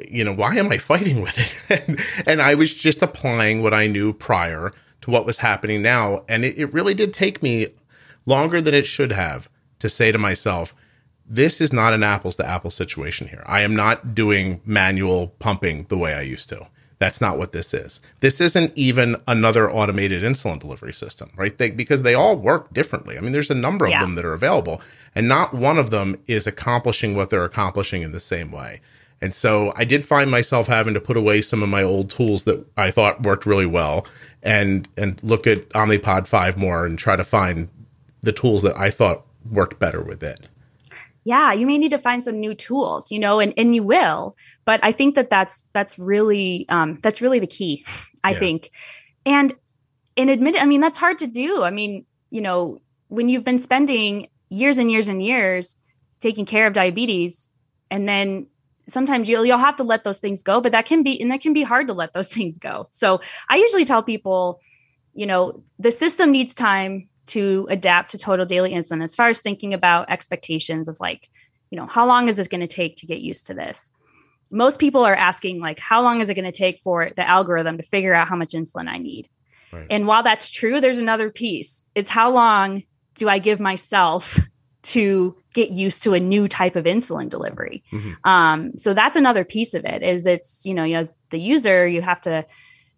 you know why am I fighting with it? and, and I was just applying what I knew prior to what was happening now, and it, it really did take me longer than it should have to say to myself this is not an apples to apples situation here. I am not doing manual pumping the way I used to. That's not what this is. This isn't even another automated insulin delivery system, right? They, because they all work differently. I mean, there's a number of yeah. them that are available, and not one of them is accomplishing what they're accomplishing in the same way. And so I did find myself having to put away some of my old tools that I thought worked really well and and look at Omnipod 5 more and try to find the tools that I thought worked better with it. Yeah you may need to find some new tools you know and and you will but i think that that's that's really um that's really the key i yeah. think. And and admit i mean that's hard to do. I mean you know when you've been spending years and years and years taking care of diabetes and then sometimes you'll you'll have to let those things go but that can be and that can be hard to let those things go. So i usually tell people you know the system needs time to adapt to total daily insulin as far as thinking about expectations of like you know how long is it going to take to get used to this? Most people are asking like how long is it going to take for the algorithm to figure out how much insulin i need? Right. and while that's true there's another piece. It's how long do i give myself to get used to a new type of insulin delivery mm-hmm. um, so that's another piece of it is it's you know as the user you have to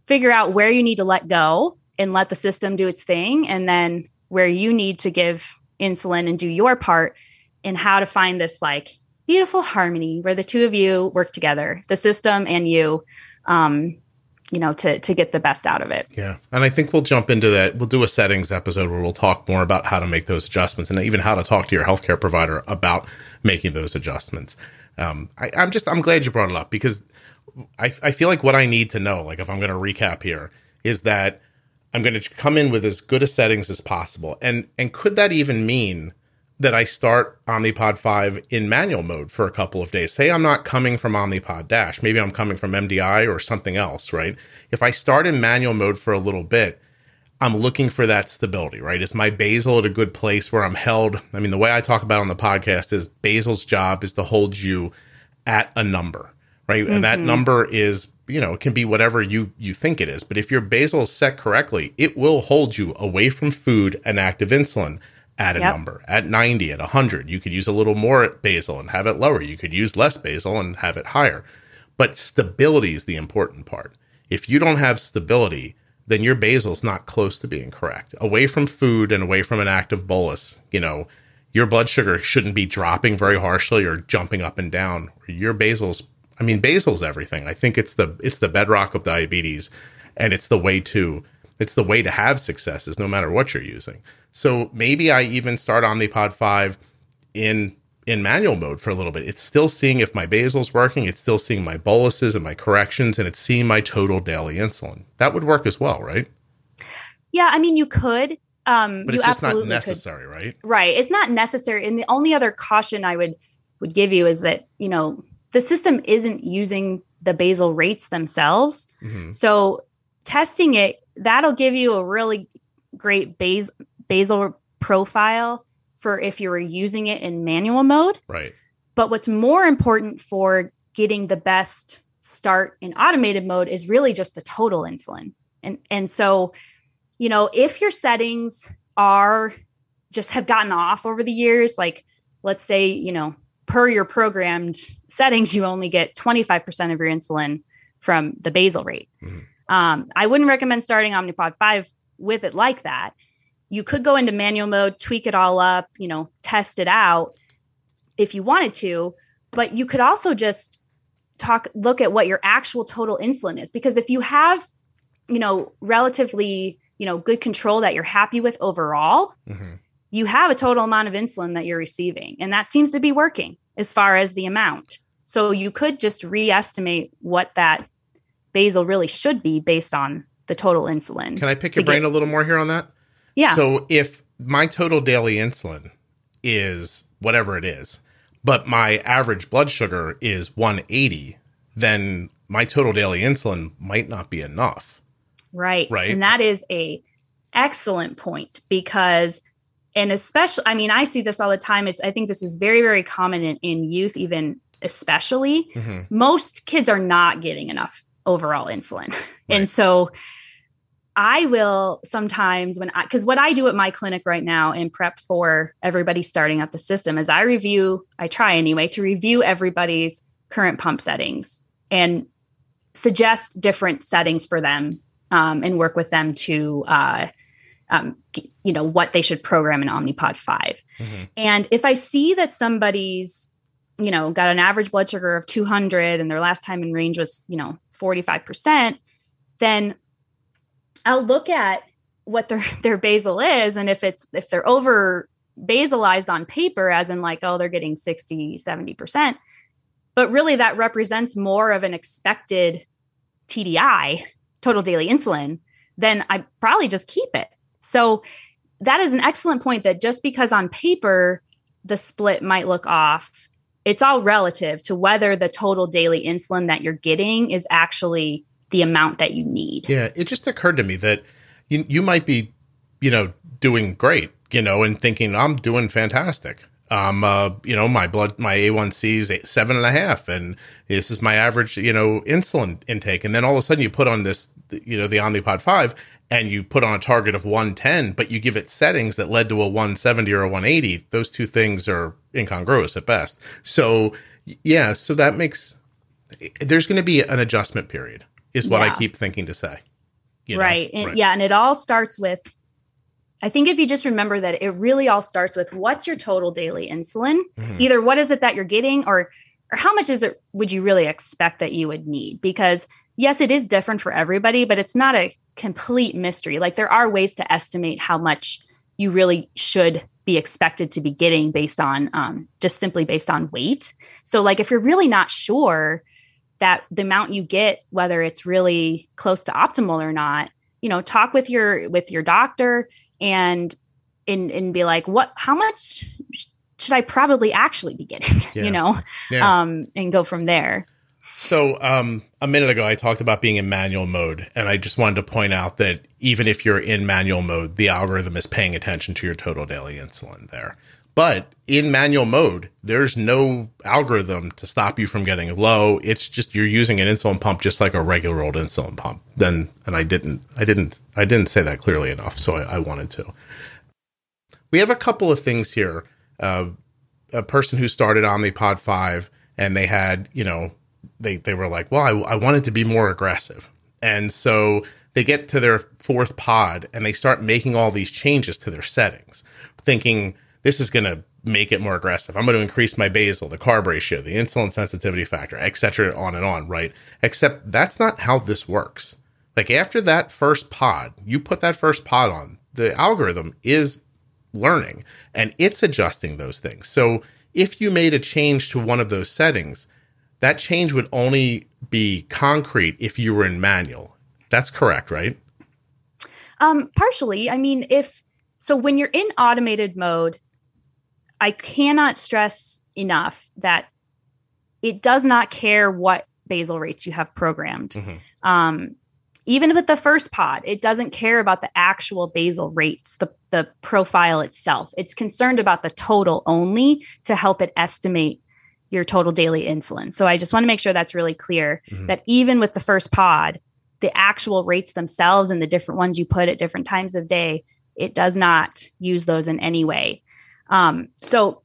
figure out where you need to let go and let the system do its thing and then where you need to give insulin and do your part and how to find this like beautiful harmony where the two of you work together the system and you um you know to to get the best out of it. Yeah. And i think we'll jump into that. We'll do a settings episode where we'll talk more about how to make those adjustments and even how to talk to your healthcare provider about making those adjustments. Um, I, I'm just I'm glad you brought it up because I, I feel like what I need to know, like if I'm going to recap here, is that I'm going to come in with as good a settings as possible. And and could that even mean that I start Omnipod 5 in manual mode for a couple of days? Say I'm not coming from Omnipod Dash, maybe I'm coming from MDI or something else, right? If I start in manual mode for a little bit, I'm looking for that stability, right? Is my basal at a good place where I'm held? I mean, the way I talk about on the podcast is basal's job is to hold you at a number, right? Mm-hmm. And that mm-hmm. number is you know, it can be whatever you you think it is. But if your basal is set correctly, it will hold you away from food and active insulin at a yep. number. At 90 at 100 you could use a little more basal and have it lower. You could use less basal and have it higher. But stability is the important part. If you don't have stability then your basal is not close to being correct. Away from food and away from an active bolus you know your blood sugar shouldn't be dropping very harshly or jumping up and down. Your basal's I mean, basal's everything. I think it's the it's the bedrock of diabetes, and it's the way to it's the way to have successes no matter what you're using. So maybe I even start Omnipod five in in manual mode for a little bit. It's still seeing if my basal's working. It's still seeing my boluses and my corrections, and it's seeing my total daily insulin. That would work as well, right? Yeah, I mean, you could. Um, but it's just not necessary, could. right? Right. It's not necessary. And the only other caution I would would give you is that you know the system isn't using the basal rates themselves. Mm-hmm. So testing it, that'll give you a really great bas- basal profile for if you were using it in manual mode. Right. But what's more important for getting the best start in automated mode is really just the total insulin. And and so, you know, if your settings are just have gotten off over the years, like let's say, you know, per your programmed settings, you only get 25% of your insulin from the basal rate. Mm-hmm. Um, I wouldn't recommend starting Omnipod 5 with it like that. You could go into manual mode, tweak it all up, you know, test it out if you wanted to, but you could also just talk look at what your actual total insulin is because if you have, you know, relatively, you know, good control that you're happy with overall, mm-hmm you have a total amount of insulin that you're receiving. And that seems to be working as far as the amount. So you could just re-estimate what that basal really should be based on the total insulin. Can I pick your brain get, a little more here on that? Yeah. So if my total daily insulin is whatever it is, but my average blood sugar is 180, then my total daily insulin might not be enough. Right. Right. And that is a excellent point because and especially i mean i see this all the time it's i think this is very very common in, in youth even especially mm-hmm. most kids are not getting enough overall insulin right. and so i will sometimes when i because what i do at my clinic right now in prep for everybody starting up the system is i review i try anyway to review everybody's current pump settings and suggest different settings for them um, and work with them to uh, um, you know what they should program in omnipod 5 mm-hmm. and if i see that somebody's you know got an average blood sugar of 200 and their last time in range was you know 45% then i'll look at what their their basal is and if it's if they're over basalized on paper as in like oh they're getting 60 70% but really that represents more of an expected tdi total daily insulin then i probably just keep it. So that is an excellent point that just because on paper the split might look off, it's all relative to whether the total daily insulin that you're getting is actually the amount that you need. Yeah, it just occurred to me that you you might be, you know, doing great, you know, and thinking I'm doing fantastic. Um, uh, you know, my blood, my A1C is seven and a half, and this is my average, you know, insulin intake. And then all of a sudden, you put on this, you know, the Omnipod five, and you put on a target of 110, but you give it settings that led to a 170 or a 180, those two things are incongruous at best. So, yeah, so that makes there's going to be an adjustment period, is what yeah. I keep thinking to say. You know? right. And, right. Yeah. And it all starts with, I think if you just remember that it really all starts with what's your total daily insulin? Mm-hmm. Either what is it that you're getting or or how much is it would you really expect that you would need? Because yes, it is different for everybody, but it's not a complete mystery. Like there are ways to estimate how much you really should be expected to be getting based on um, just simply based on weight. So, like, if you're really not sure that the amount you get, whether it's really close to optimal or not, you know, talk with your with your doctor and and and be like, what? How much should I probably actually be getting? Yeah. You know, yeah. um, and go from there. So, um, a minute ago, I talked about being in manual mode, and I just wanted to point out that even if you're in manual mode, the algorithm is paying attention to your total daily insulin there. But in manual mode, there's no algorithm to stop you from getting low. It's just you're using an insulin pump just like a regular old insulin pump. Then, and I didn't, I didn't, I didn't say that clearly enough, so I, I wanted to. We have a couple of things here. Uh, a person who started Omnipod five, and they had, you know, they they were like, well, I, I wanted to be more aggressive, and so they get to their fourth pod and they start making all these changes to their settings, thinking this is going to make it more aggressive. I'm going to increase my basal, the carb ratio, the insulin sensitivity factor, etc., on and on, right? Except that's not how this works. Like after that first pod, you put that first pod on, the algorithm is learning and it's adjusting those things. So if you made a change to one of those settings, that change would only be concrete if you were in manual. That's correct, right? Um, partially. I mean, if so, when you're in automated mode, I cannot stress enough that it does not care what basal rates you have programmed. Mm-hmm. Um, even with the first pod, it doesn't care about the actual basal rates, the, the profile itself. It's concerned about the total only to help it estimate your total daily insulin. So I just want to make sure that's really clear mm-hmm. that even with the first pod, the actual rates themselves and the different ones you put at different times of day, it does not use those in any way. Um, so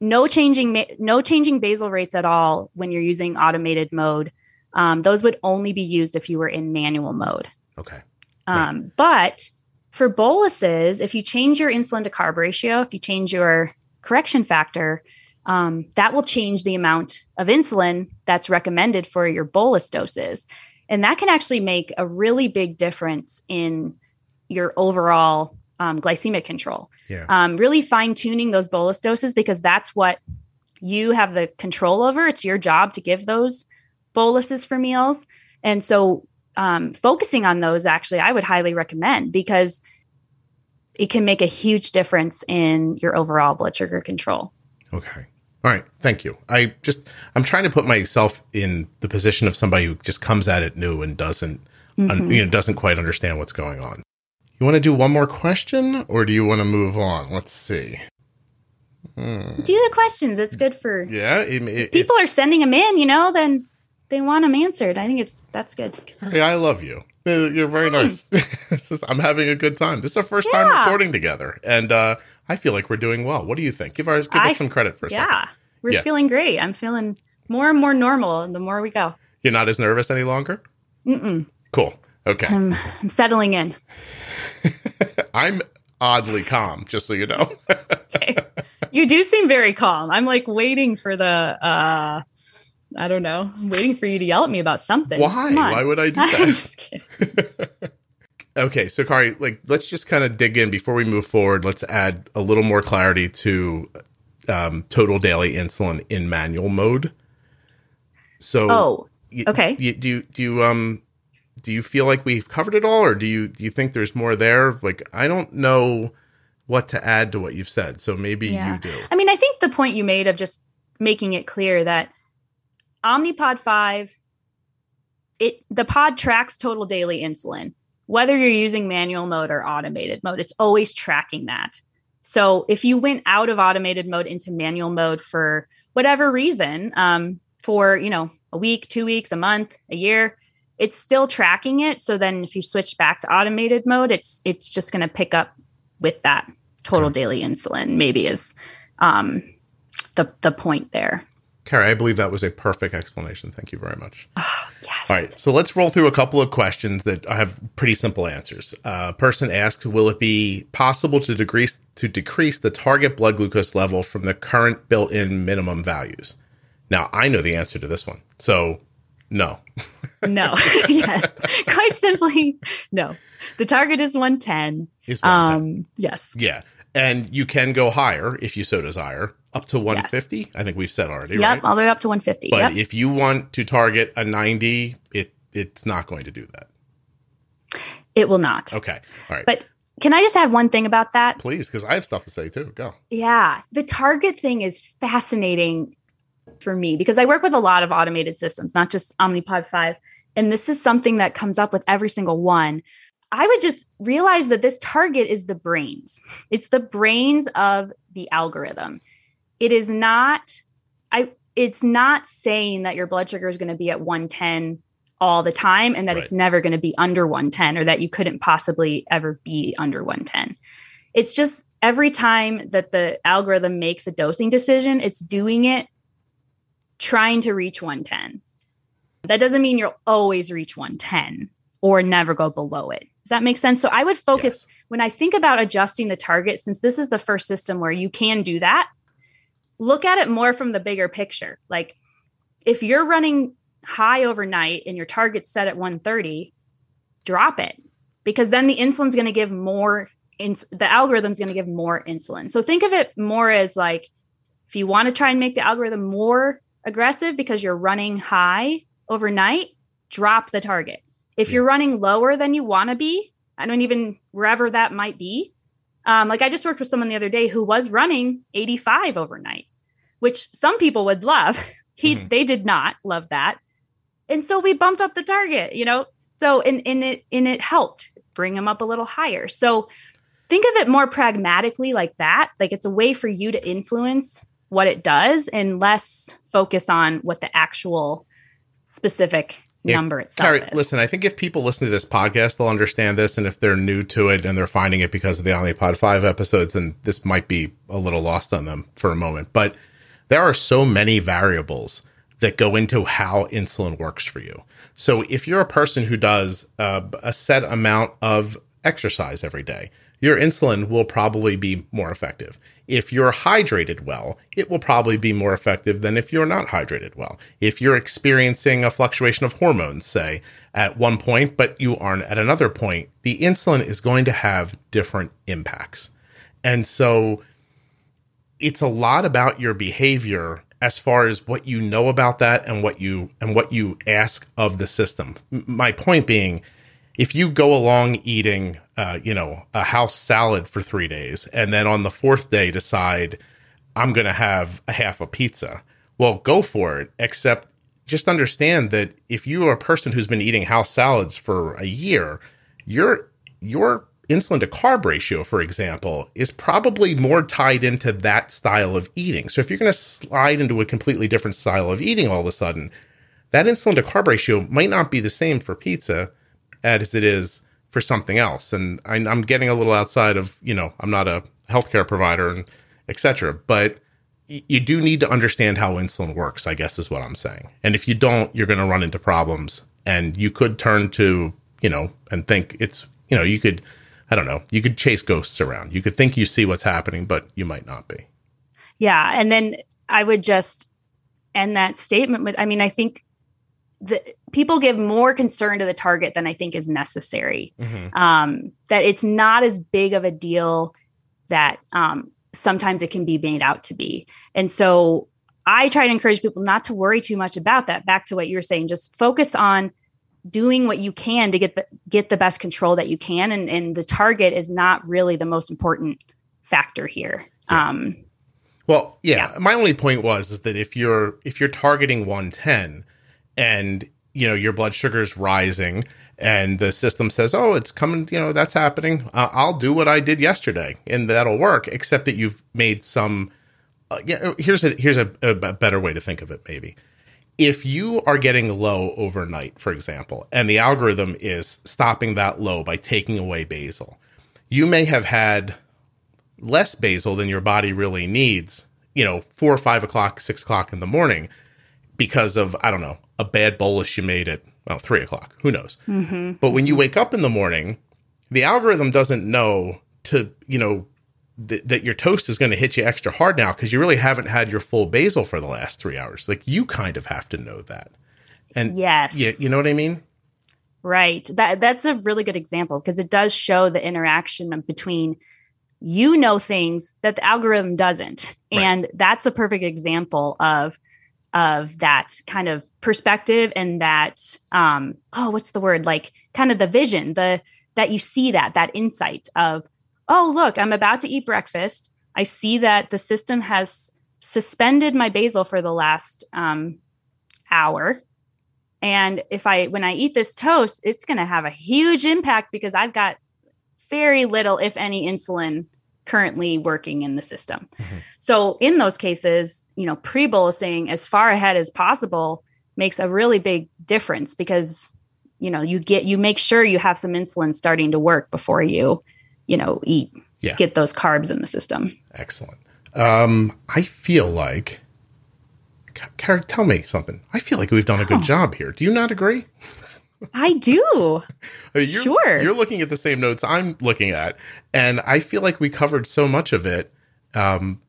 no changing no changing basal rates at all when you're using automated mode. Um, those would only be used if you were in manual mode. Okay. Um, right. But for boluses, if you change your insulin to carb ratio, if you change your correction factor, um, that will change the amount of insulin that's recommended for your bolus doses. And that can actually make a really big difference in your overall um, glycemic control. Yeah. Um, really fine tuning those bolus doses because that's what you have the control over. It's your job to give those boluses for meals. And so um, focusing on those, actually, I would highly recommend because it can make a huge difference in your overall blood sugar control. Okay. All right, thank you. I just I'm trying to put myself in the position of somebody who just comes at it new and doesn't mm-hmm. un, you know doesn't quite understand what's going on. You want to do one more question or do you want to move on? Let's see. Hmm. Do the questions. It's good for yeah. It, it, people are sending them in. You know, then they want them answered. I think it's that's good. Carrie, I love you. You're very hmm. nice. is, I'm having a good time. This is our first yeah. time recording together, and uh, I feel like we're doing well. What do you think? Give, our, give I, us some credit for yeah, second. We're yeah. feeling great. I'm feeling more and more normal the more we go. You're not as nervous any longer? Mm-mm. Cool. Okay. I'm, I'm settling in. I'm oddly calm, just so you know. okay. You do seem very calm. I'm like waiting for the uh I don't know, I'm waiting for you to yell at me about something. Why? Why would I do that? I'm just kidding. Okay, so Carrie, like let's just kind of dig in before we move forward. Let's add a little more clarity to um, total daily insulin in manual mode. So, oh, okay. Y- do you do you um do you feel like we've covered it all, or do you do you think there's more there? Like, I don't know what to add to what you've said, so maybe yeah. you do. I mean, I think the point you made of just making it clear that Omnipod five, it the pod tracks total daily insulin, whether you're using manual mode or automated mode. It's always tracking that. So if you went out of automated mode into manual mode for whatever reason, um, for you know a week, two weeks, a month, a year, it's still tracking it. So then if you switch back to automated mode, it's it's just going to pick up with that total okay. daily insulin. Maybe is um, the the point there. Carrie, I believe that was a perfect explanation. Thank you very much. Oh, yes. All right. So let's roll through a couple of questions that I have pretty simple answers. A uh, person asks, will it be possible to decrease to decrease the target blood glucose level from the current built-in minimum values? Now, I know the answer to this one. So, no. no. yes. Quite simply, no. The target is 110. Is 110. Um, yes. Yeah. And you can go higher if you so desire, up to 150. Yes. I think we've said already, yep, right? all the way up to 150. But yep. if you want to target a 90, it it's not going to do that. It will not. Okay. All right. But can I just add one thing about that? Please, because I have stuff to say too. Go. Yeah. The target thing is fascinating for me because I work with a lot of automated systems, not just Omnipod 5. And this is something that comes up with every single one. I would just realize that this target is the brains. It's the brains of the algorithm. It is not I it's not saying that your blood sugar is going to be at 110 all the time and that right. it's never going to be under 110 or that you couldn't possibly ever be under 110. It's just every time that the algorithm makes a dosing decision, it's doing it trying to reach 110. That doesn't mean you'll always reach 110 or never go below it. Does that make sense? So I would focus yes. when I think about adjusting the target, since this is the first system where you can do that, look at it more from the bigger picture. Like if you're running high overnight and your target's set at 130, drop it because then the insulin's going to give more ins- the algorithm's going to give more insulin. So think of it more as like if you want to try and make the algorithm more aggressive because you're running high overnight, drop the target. If you're running lower than you want to be, I don't even wherever that might be. Um, like I just worked with someone the other day who was running 85 overnight, which some people would love. He mm-hmm. they did not love that and so we bumped up the target you know so and, in it and it helped bring them up a little higher so think of it more pragmatically like that like it's a way for you to influence what it does and less focus on what the actual specific number itself Carrie, is. listen i think if people listen to this podcast they'll understand this and if they're new to it and they're finding it because of the omnipod 5 episodes then this might be a little lost on them for a moment but there are so many variables that go into how insulin works for you. So if you're a person who does uh, a set amount of exercise every day, your insulin will probably be more effective. If you're hydrated well, it will probably be more effective than if you're not hydrated well. If you're experiencing a fluctuation of hormones, say, at one point, but you aren't at another point, the insulin is going to have different impacts. And so it's a lot about your behavior as far as what you know about that and what you and what you ask of the system. My point being, if you go along eating, uh, you know, a house salad for three days, and then on the fourth day decide I'm going to have a half a pizza, well, go for it. Except, just understand that if you are a person who's been eating house salads for a year, your your insulin to carb ratio, for example, is probably more tied into that style of eating. So if you're going to slide into a completely different style of eating all of a sudden, that insulin to carb ratio might not be the same for pizza as it is for something else. And I'm getting a little outside of, you know, I'm not a healthcare provider and etc. But you do need to understand how insulin works, I guess is what I'm saying. And if you don't, you're going to run into problems and you could turn to, you know, and think it's, you know, you could I don't know. You could chase ghosts around. You could think you see what's happening, but you might not be. Yeah. And then I would just end that statement with I mean, I think the people give more concern to the target than I think is necessary. Mm-hmm. Um, that it's not as big of a deal that um, sometimes it can be made out to be. And so I try to encourage people not to worry too much about that. Back to what you were saying, just focus on doing what you can to get the get the best control that you can and and the target is not really the most important factor here yeah. um well yeah, yeah, my only point was is that if you're if you're targeting 110 and you know your blood sugar is rising and the system says oh it's coming you know that's happening. Uh, i'll do what i did yesterday and that'll work except that you've made some uh, yeah here's a here's a, a better way to think of it maybe. If you are getting low overnight, for example, and the algorithm is stopping that low by taking away basal, you may have had less basal than your body really needs, you know, four or five o'clock, six o'clock in the morning because of, I don't know, a bad bolus you made at, well, three o'clock. Who knows? Mm-hmm. But when you wake up in the morning, the algorithm doesn't know to, you know, th- that your toast is going to hit you extra hard now because you really haven't had your full basal for the last three hours. Like you kind of have to know that. And yes, yeah, you know what I mean? Right. That that's a really good example because it does show the interaction between you know things that the algorithm doesn't. Right. And that's a perfect example of of that kind of perspective and that um oh what's the word? Like kind of the vision the that you see that that insight of oh look i'm about to eat breakfast. I see that the system has suspended my basal for the last um, hour. And if i when i eat this toast it's going to have a huge impact because i've got very little if any insulin currently working in the system. Mm-hmm. So in those cases, you know, pre-bolusing as far ahead as possible makes a really big difference because you know, you get you make sure you have some insulin starting to work before you, you know, eat yeah. get those carbs in the system. Excellent. Um I feel like Carrie, tell me something. I feel like we've done a good oh. job here. Do you not agree? I do. you're, sure. You're looking at the same notes I'm looking at. And I feel like we covered so much of it um,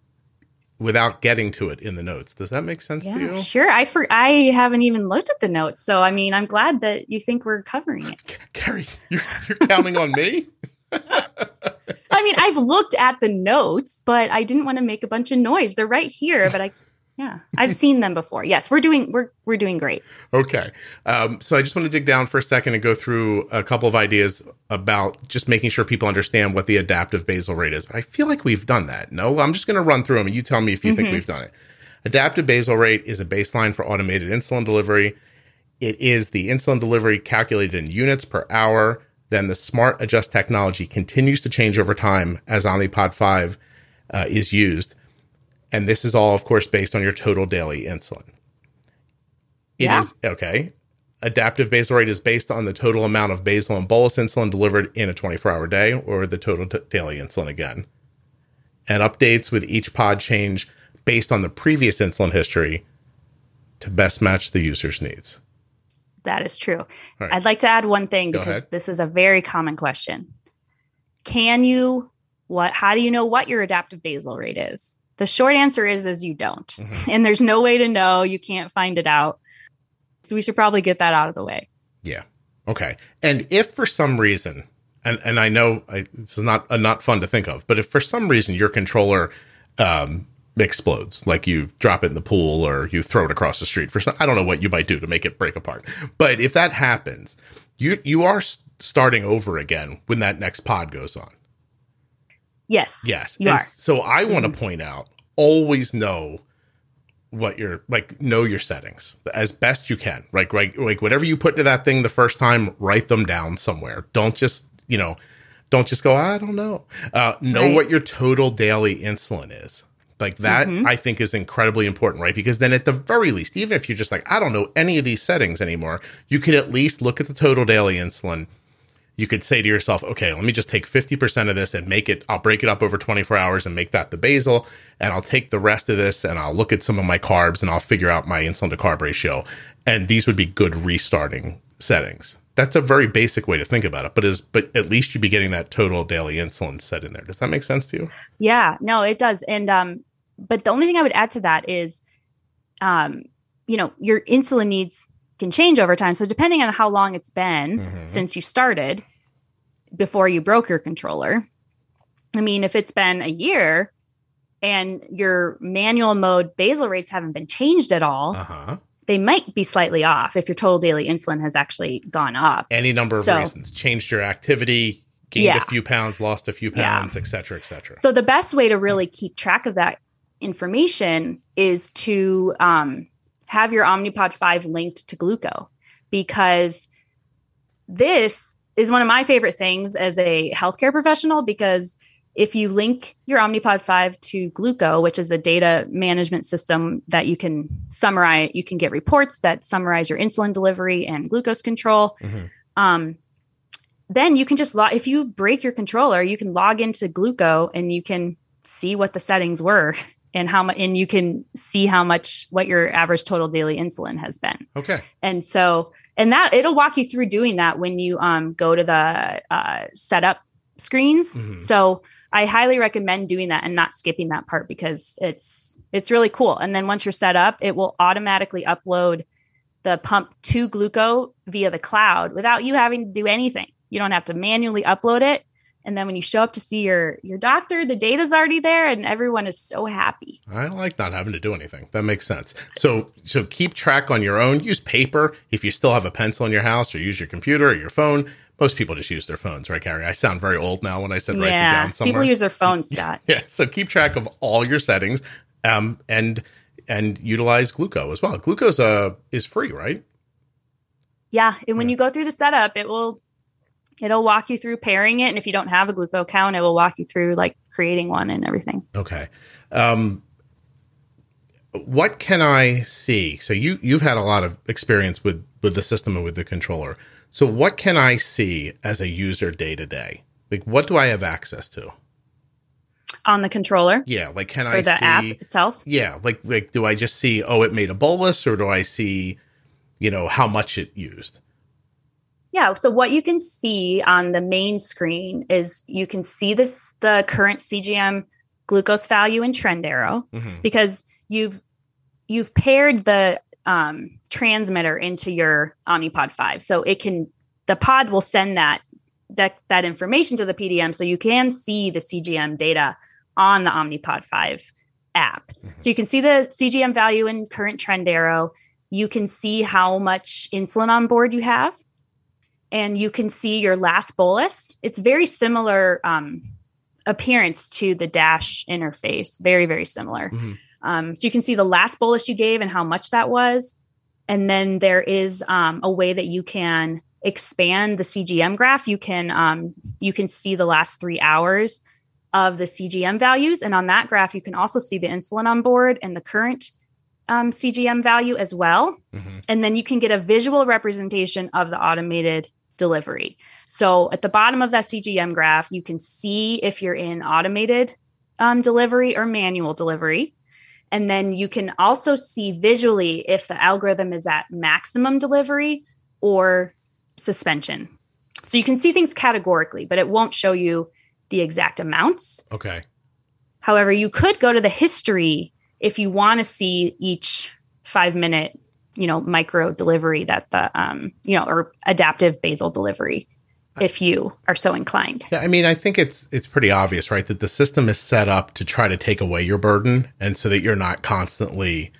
without getting to it in the notes. Does that make sense yeah, to you? Sure. I for I haven't even looked at the notes. So I mean I'm glad that you think we're covering it. Carrie, you're, you're counting on me? I mean, I've looked at the notes, but I didn't want to make a bunch of noise. They're right here, but I yeah, I've seen them before. Yes, we're doing we're we're doing great. Okay, um, so I just want to dig down for a second and go through a couple of ideas about just making sure people understand what the adaptive basal rate is. But I feel like we've done that. No, I'm just going to run through them, and you tell me if you mm-hmm. think we've done it. Adaptive basal rate is a baseline for automated insulin delivery. It is the insulin delivery calculated in units per hour. Then the smart adjust technology continues to change over time as Omnipod 5 uh, is used. And this is all, of course, based on your total daily insulin. It yeah. is okay. Adaptive basal rate is based on the total amount of basal and bolus insulin delivered in a 24 hour day or the total t- daily insulin again. And updates with each pod change based on the previous insulin history to best match the user's needs. That is true. Right. I'd like to add one thing Go because ahead. this is a very common question. Can you what how do you know what your adaptive basal rate is? The short answer is is you don't. Mm-hmm. And there's no way to know. You can't find it out. So we should probably get that out of the way. Yeah. Okay. And if for some reason, and, and I know I, this is not uh, not fun to think of, but if for some reason your controller um, explodes, like you drop it in the pool or you throw it across the street for some, I don't know what you might do to make it break apart. But if that happens, you you are starting over again when that next pod goes on. Yes. Yes. You and are. So I want to mm-hmm. point out always know what your like know your settings as best you can. Right? Like like whatever you put into that thing the first time, write them down somewhere. Don't just, you know, don't just go, I don't know. Uh, know right. what your total daily insulin is. Like that, mm-hmm. I think is incredibly important, right? Because then at the very least, even if you're just like, I don't know any of these settings anymore, you could at least look at the total daily insulin you could say to yourself, okay, let me just take 50% of this and make it, I'll break it up over 24 hours and make that the basal. And I'll take the rest of this and I'll look at some of my carbs and I'll figure out my insulin to carb ratio. And these would be good restarting settings. That's a very basic way to think about it, but is but at least you'd be getting that total daily insulin set in there. Does that make sense to you? Yeah, no, it does. And um, but the only thing I would add to that is um, you know, your insulin needs can change over time. So depending on how long it's been mm-hmm. since you started before you broke your controller. I mean, if it's been a year and your manual mode basal rates haven't been changed at all, uh-huh. they might be slightly off if your total daily insulin has actually gone up. Any number of so, reasons. Changed your activity, gained yeah. a few pounds, lost a few pounds, yeah. et cetera, et cetera. So the best way to really keep track of that information is to um, have your Omnipod 5 linked to Glooko because this is one of my favorite things as a healthcare professional because if you link your Omnipod 5 to Glooko, which is a data management system that you can summarize, you can get reports that summarize your insulin delivery and glucose control. Mm-hmm. Um, then you can just log, if you break your controller, you can log into Glooko and you can see what the settings were and how much, and you can see how much, what your average total daily insulin has been. Okay. And so and that it'll walk you through doing that when you um, go to the uh, setup screens. Mm-hmm. So I highly recommend doing that and not skipping that part because it's it's really cool. And then once you're set up, it will automatically upload the pump to Glooko via the cloud without you having to do anything. You don't have to manually upload it. And then when you show up to see your your doctor the data's already there and everyone is so happy I like not having to do anything. That makes sense. So so keep track on your own. Use paper if you still have a pencil in your house, or use your computer or your phone. Most people just use their phones, right, Carrie? I sound very old now when I said write it yeah down somewhere. people use their phones scott yeah. So keep track of all your settings, um, and and utilize Glooko as well. Glucose uh is free, right? yeah and when Yeah. you go through the setup it will it'll walk you through pairing it and if you don't have a Glooko count it will walk you through like creating one and everything Okay. Um, what can I see? So you you've had a lot of experience with with the system and with the controller. So what can I see as a user day to day? Like what do I have access to? on the controller Yeah, like can I the see? app itself Yeah, like like do I just see oh it made a bolus or do I see you know how much it used? Yeah. So what you can see on the main screen is you can see this the current CGM glucose value and trend arrow Mhm. because you've you've paired the um, transmitter into your Omnipod 5. So it can the pod will send that that, that information to the PDM so you can see the CGM data on the Omnipod 5 app. So you can see the CGM value and current trend arrow. You can see how much insulin on board you have and you can see your last bolus. It's very similar um, appearance to the Dash interface. Very, very similar. Mhm. Um, so you can see the last bolus you gave and how much that was. And then there is um, a way that you can expand the CGM graph. You can um, you can see the last three hours of the CGM values, and on that graph you can also see the insulin on board and the current um, CGM value as well Mhm. and then you can get a visual representation of the automated delivery. So at the bottom of that CGM graph, you can see if you're in automated um, delivery or manual delivery. And then you can also see visually if the algorithm is at maximum delivery or suspension. So you can see things categorically, but it won't show you the exact amounts. Okay. However, you could go to the history if you want to see each five minute, you know, micro delivery that the, um, you know, or adaptive basal delivery, if you are so inclined. Yeah, I mean, I think it's it's pretty obvious, right, that the system is set up to try to take away your burden, and so that you're not constantly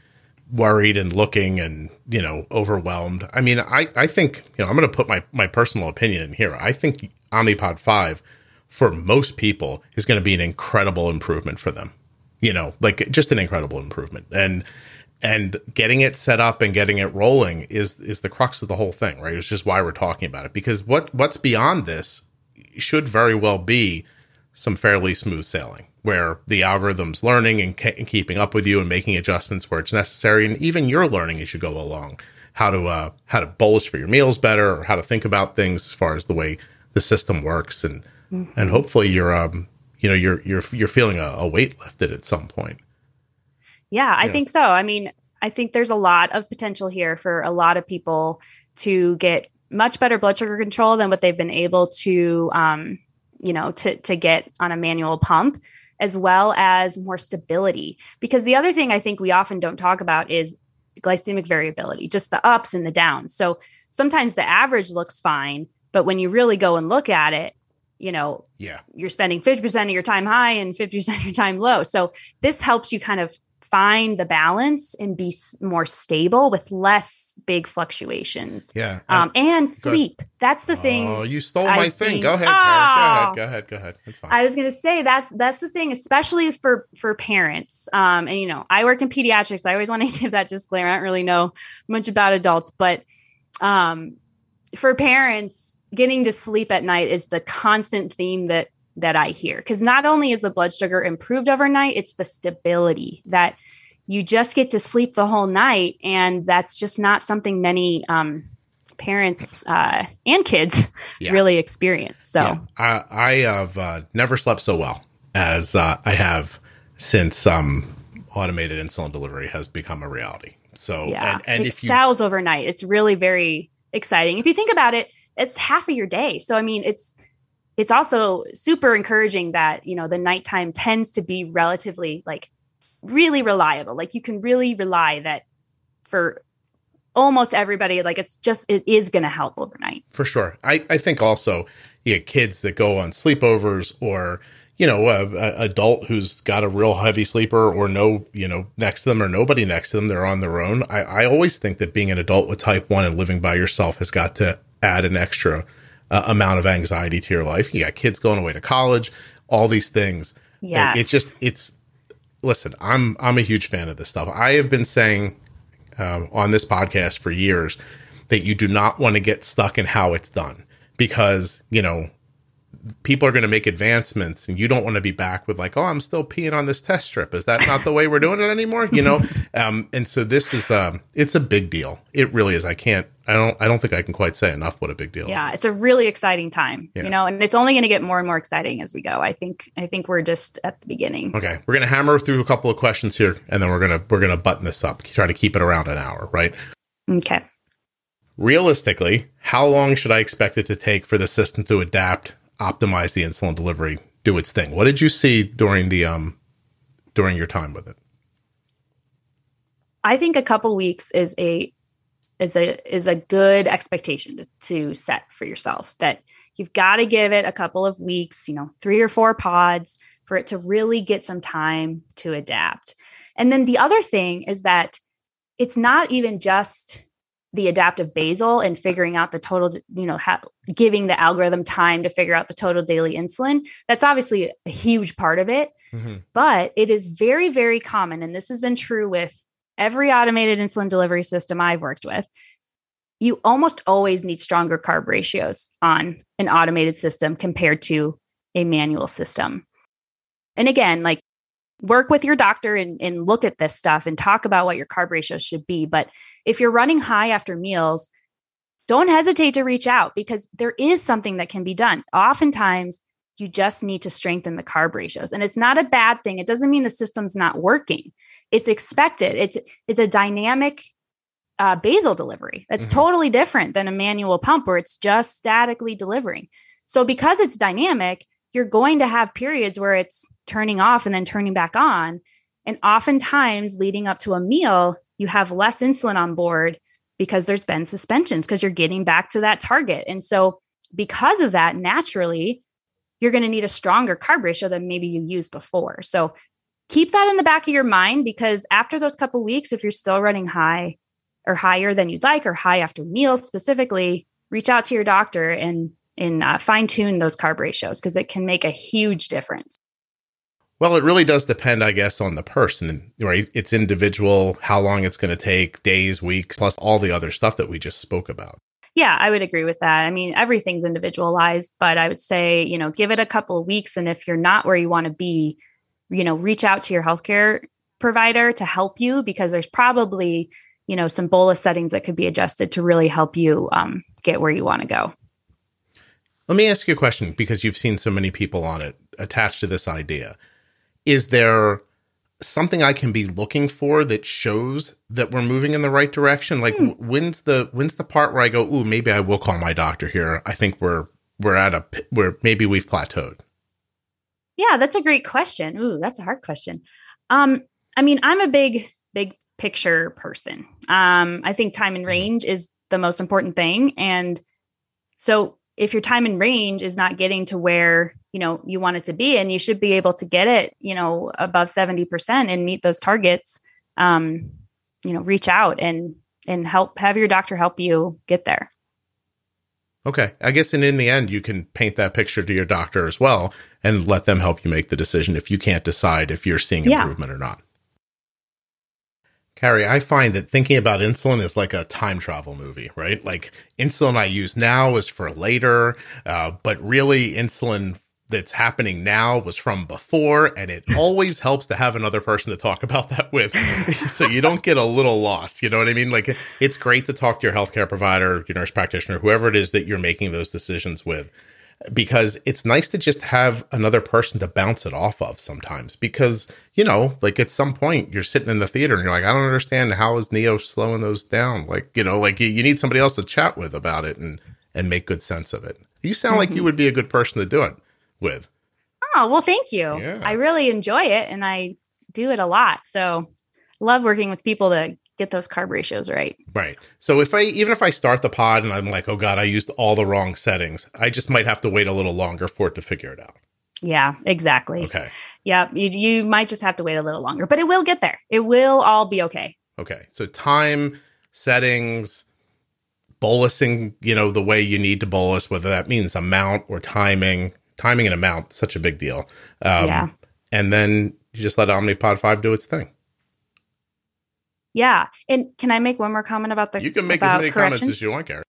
worried and looking and you know overwhelmed. I mean, I I think you know I'm going to put my my personal opinion in here. I think Omnipod five for most people is going to be an incredible improvement for them. You know, like just an incredible improvement, and and getting it set up and getting it rolling is is the crux of the whole thing, right? It's just why we're talking about it. Because what what's beyond this should very well be some fairly smooth sailing where the algorithm's learning and, and keeping up with you and making adjustments where it's necessary. And even you're learning as you go along how to uh, how to bolus for your meals better or how to think about things as far as the way the system works. And and hopefully you're um you know you're you're you're feeling a, a weight lifted at some point Yeah, I Yeah. think so. I mean, I think there's a lot of potential here for a lot of people to get much better blood sugar control than what they've been able to, um, you know, to to get on a manual pump, as well as more stability. Because the other thing I think we often don't talk about is glycemic variability, just the ups and the downs. So sometimes the average looks fine, but when you really go and look at it, you know, yeah you're spending 50% of your time high and 50% of your time low. So this helps you kind of find the balance and be s- more stable with less big fluctuations. yeah Um, and sleep. That's the thing. oh you stole my thing go ahead Tara. go Oh. ahead go ahead go ahead it's fine I was going to say that's that's the thing, especially for for parents. Um, and you know, I work in pediatrics. I always want to give that disclaimer. I don't really know much about adults, but um, for parents, getting to sleep at night is the constant theme that that I hear. Because not only is the blood sugar improved overnight, it's the stability that you just get to sleep the whole night, and that's just not something many um, parents uh, and kids Yeah. really experience. So. Yeah. I, I have uh, never slept so well as uh, I have since um, automated insulin delivery has become a reality. So, yeah and, and it if you, sells overnight it's really very exciting if you think about it it's half of your day so i mean it's it's also super encouraging that you know the nighttime tends to be relatively like really reliable. Like you can really rely that for almost everybody like it's just it is going to help overnight. For sure. I i think also you get kids that go on sleepovers or you know a, a, adult who's got a real heavy sleeper or no you know next to them or nobody next to them they're on their own. I i always think that being an adult with type 1 and living by yourself has got to add an extra uh, amount of anxiety to your life. You got kids going away to college all these things. Yeah it, it just it's listen i'm i'm a huge fan of this stuff. I have been saying um, on this podcast for years that you do not want to get stuck in how it's done because, you know, people are going to make advancements and you don't want to be back with like, oh, I'm still peeing on this test strip. Is that not the way we're doing it anymore? You know? um, and so this is, um, it's a big deal. It really is. I can't, I don't, I don't think I can quite say enough what a big deal. Yeah. It's a really exciting time, yeah. you know, and it's only going to get more and more exciting as we go. I think, I think we're just at the beginning. Okay. We're going to hammer through a couple of questions here and then we're going to, we're going to button this up, try to keep it around an hour, right? Okay. Realistically, how long should I expect it to take for the system to adapt optimize the insulin delivery, do its thing. What did you see during the um during your time with it? I think a couple weeks is a is a is a good expectation to, set for yourself that you've got to give it a couple of weeks, you know, 3 or 4 pods for it to really get some time to adapt. And then the other thing is that it's not even just the adaptive basal and figuring out the total, you know, ha- giving the algorithm time to figure out the total daily insulin. That's obviously a huge part of it. Mm-hmm. But it is very, very common. And this has been true with every automated insulin delivery system I've worked with. You almost always need stronger carb ratios on an automated system compared to a manual system. And again, like work with your doctor and, and look at this stuff and talk about what your carb ratios should be. But if you're running high after meals, don't hesitate to reach out because there is something that can be done. Oftentimes, you just need to strengthen the carb ratios. And it's not a bad thing. It doesn't mean the system's not working. It's expected. It's it's a dynamic uh, basal delivery. That's mm-hmm. totally different than a manual pump where it's just statically delivering. So because it's dynamic, you're going to have periods where it's turning off and then turning back on. And oftentimes, leading up to a meal, you have less insulin on board because there's been suspensions because you're getting back to that target. And so, because of that, naturally, you're going to need a stronger carb ratio than maybe you used before. So, keep that in the back of your mind because after those couple weeks, if you're still running high or higher than you'd like, or high after meals specifically, reach out to your doctor and and uh, fine tune those carb ratios because it can make a huge difference. Well, it really does depend, I guess, on the person, right? It's individual, how long it's going to take, days, weeks, plus all the other stuff that we just spoke about. Yeah, I would agree with that. I mean, everything's individualized, but I would say, you know, give it a couple of weeks. And if you're not where you want to be, you know, reach out to your healthcare provider to help you because there's probably, you know, some bolus settings that could be adjusted to really help you um, get where you want to go. Let me ask you a question because you've seen so many people on it attached to this idea is there something I can be looking for that shows that we're moving in the right direction? Like hmm. when's the when's the part where I go, "Ooh, maybe I will call my doctor here. I think we're we're at a where maybe we've plateaued." Yeah, that's a great question. Ooh, that's a hard question. Um I mean, I'm a big big picture person. Um I think time and mm-hmm. range is the most important thing and so if your time and range is not getting to where you know you want it to be and you should be able to get it you know above 70% and meet those targets um you know reach out and and help have your doctor help you get there. Okay. I guess and in the end you can paint that picture to your doctor as well and let them help you make the decision if you can't decide if you're seeing improvement yeah. or not Carrie, I find that thinking about insulin is like a time travel movie, right? Like insulin I use now is for later, uh, but really insulin that's happening now was from before, and it always helps to have another person to talk about that with, so you don't get a little lost. You know what I mean? Like it's great to talk to your healthcare provider, your nurse practitioner, whoever it is that you're making those decisions with because it's nice to just have another person to bounce it off of sometimes because you know like at some point you're sitting in the theater and you're like i don't understand how is neo slowing those down like you know like you, you need somebody else to chat with about it and and make good sense of it you sound mm-hmm. like you mm-hmm. would be a good person to do it with oh well thank you yeah. i really enjoy it and i do it a lot so love working with people to get those carb ratios right. Right. So if I even if I start the pod and I'm like, oh god, I used all the wrong settings, I just might have to wait a little longer for it to figure it out. Yeah, exactly. Okay. Yeah, you, you might just have to wait a little longer, but it will get there. It will all be okay. Okay. So time, settings, bolusing, you know, the way you need to bolus, whether that means amount or timing, timing and amount, such a big deal. Um, Yeah. And then you just let Omnipod 5 do its thing. Yeah. And can I make one more comment about the You can make as many comments as you want, Carrie.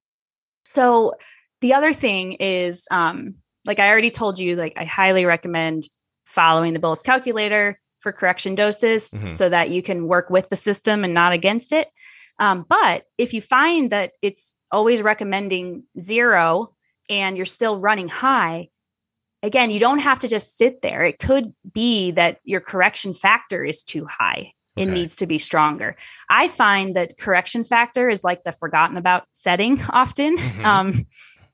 So the other thing is, um, like I already told you, like I highly recommend following the bolus calculator for correction doses Mhm. so that you can work with the system and not against it. Um, but if you find that it's always recommending zero and you're still running high, again, you don't have to just sit there. It could be that your correction factor is too high. It Okay. needs to be stronger. I find that correction factor is like the forgotten about setting often Mhm. um,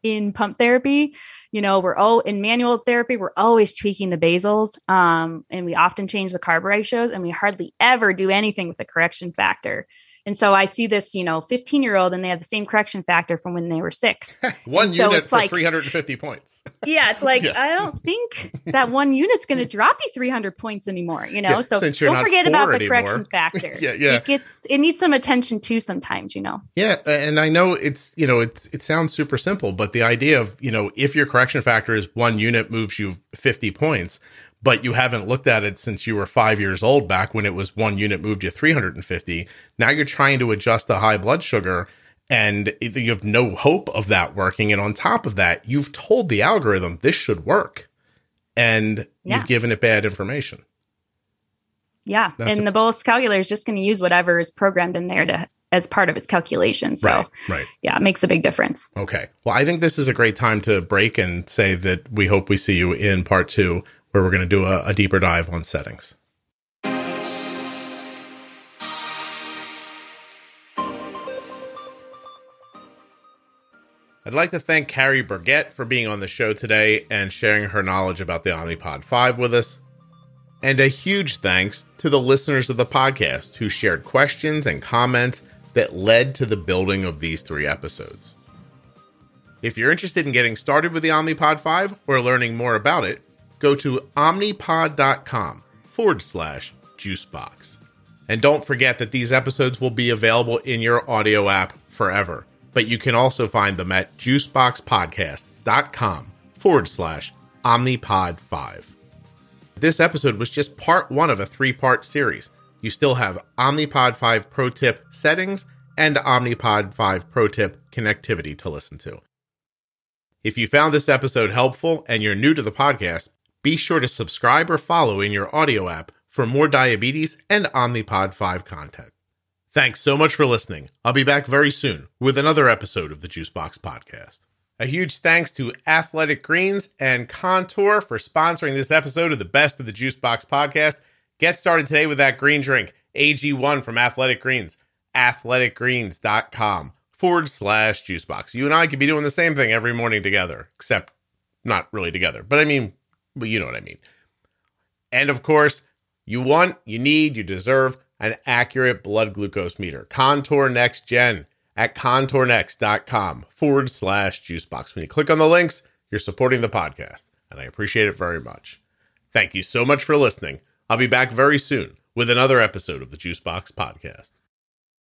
in pump therapy. You know, we're oh in manual therapy, we're always tweaking the basals, um, and we often change the carb ratios, and we hardly ever do anything with the correction factor. And so I see this, you know, 15 year old, and they have the same correction factor from when they were six. One And so unit it's for like- 350 points. yeah, it's like Yeah. I don't think that one unit's going to drop you 300 points anymore. You know, Yeah, so don't forget about the anymore. correction factor. Yeah, yeah. It gets it needs some attention too sometimes. You know. Yeah, and I know it's you know it's it sounds super simple, but the idea of you know if your correction factor is one unit moves you fifty points, but you haven't looked at it since you were five years old back when it was one unit moved you three hundred and fifty. Now you're trying to adjust the high blood sugar, and you have no hope of that working, and on top of that, you've told the algorithm this should work, and Yeah. you've given it bad information. Yeah, That's and a- the bolus calculator is just going to use whatever is programmed in there to as part of its calculation. So right, right. yeah, it makes a big difference. Okay. Well, I think this is a great time to break and say that we hope we see you in part two, where we're going to do a, a deeper dive on settings. I'd like to thank Carrie Burgett for being on the show today and sharing her knowledge about the Omnipod 5 with us. And a huge thanks to the listeners of the podcast who shared questions and comments that led to the building of these three episodes. If you're interested in getting started with the Omnipod 5 or learning more about it, go to omnipod.com forward slash juicebox. And don't forget that these episodes will be available in your audio app forever, but you can also find them at juiceboxpodcast.com forward slash omnipod 5. This episode was just part one of a three part series. You still have Omnipod 5 Pro Tip settings and Omnipod 5 Pro Tip connectivity to listen to. If you found this episode helpful and you're new to the podcast, be sure to subscribe or follow in your audio app for more diabetes and Omnipod 5 content. Thanks so much for listening. I'll be back very soon with another episode of the Juicebox Podcast. A huge thanks to Athletic Greens and Contour for sponsoring this episode of the Best of the Juicebox Podcast. Get started today with that green drink, AG1 from Athletic Greens, athleticgreens.com forward slash juicebox. You and I could be doing the same thing every morning together, except not really together, but I mean, but you know what I mean. And of course, you want, you need, you deserve an accurate blood glucose meter. Contour Next Gen at contournext.com forward slash juicebox. When you click on the links, you're supporting the podcast, and I appreciate it very much. Thank you so much for listening. I'll be back very soon with another episode of the Juicebox Podcast.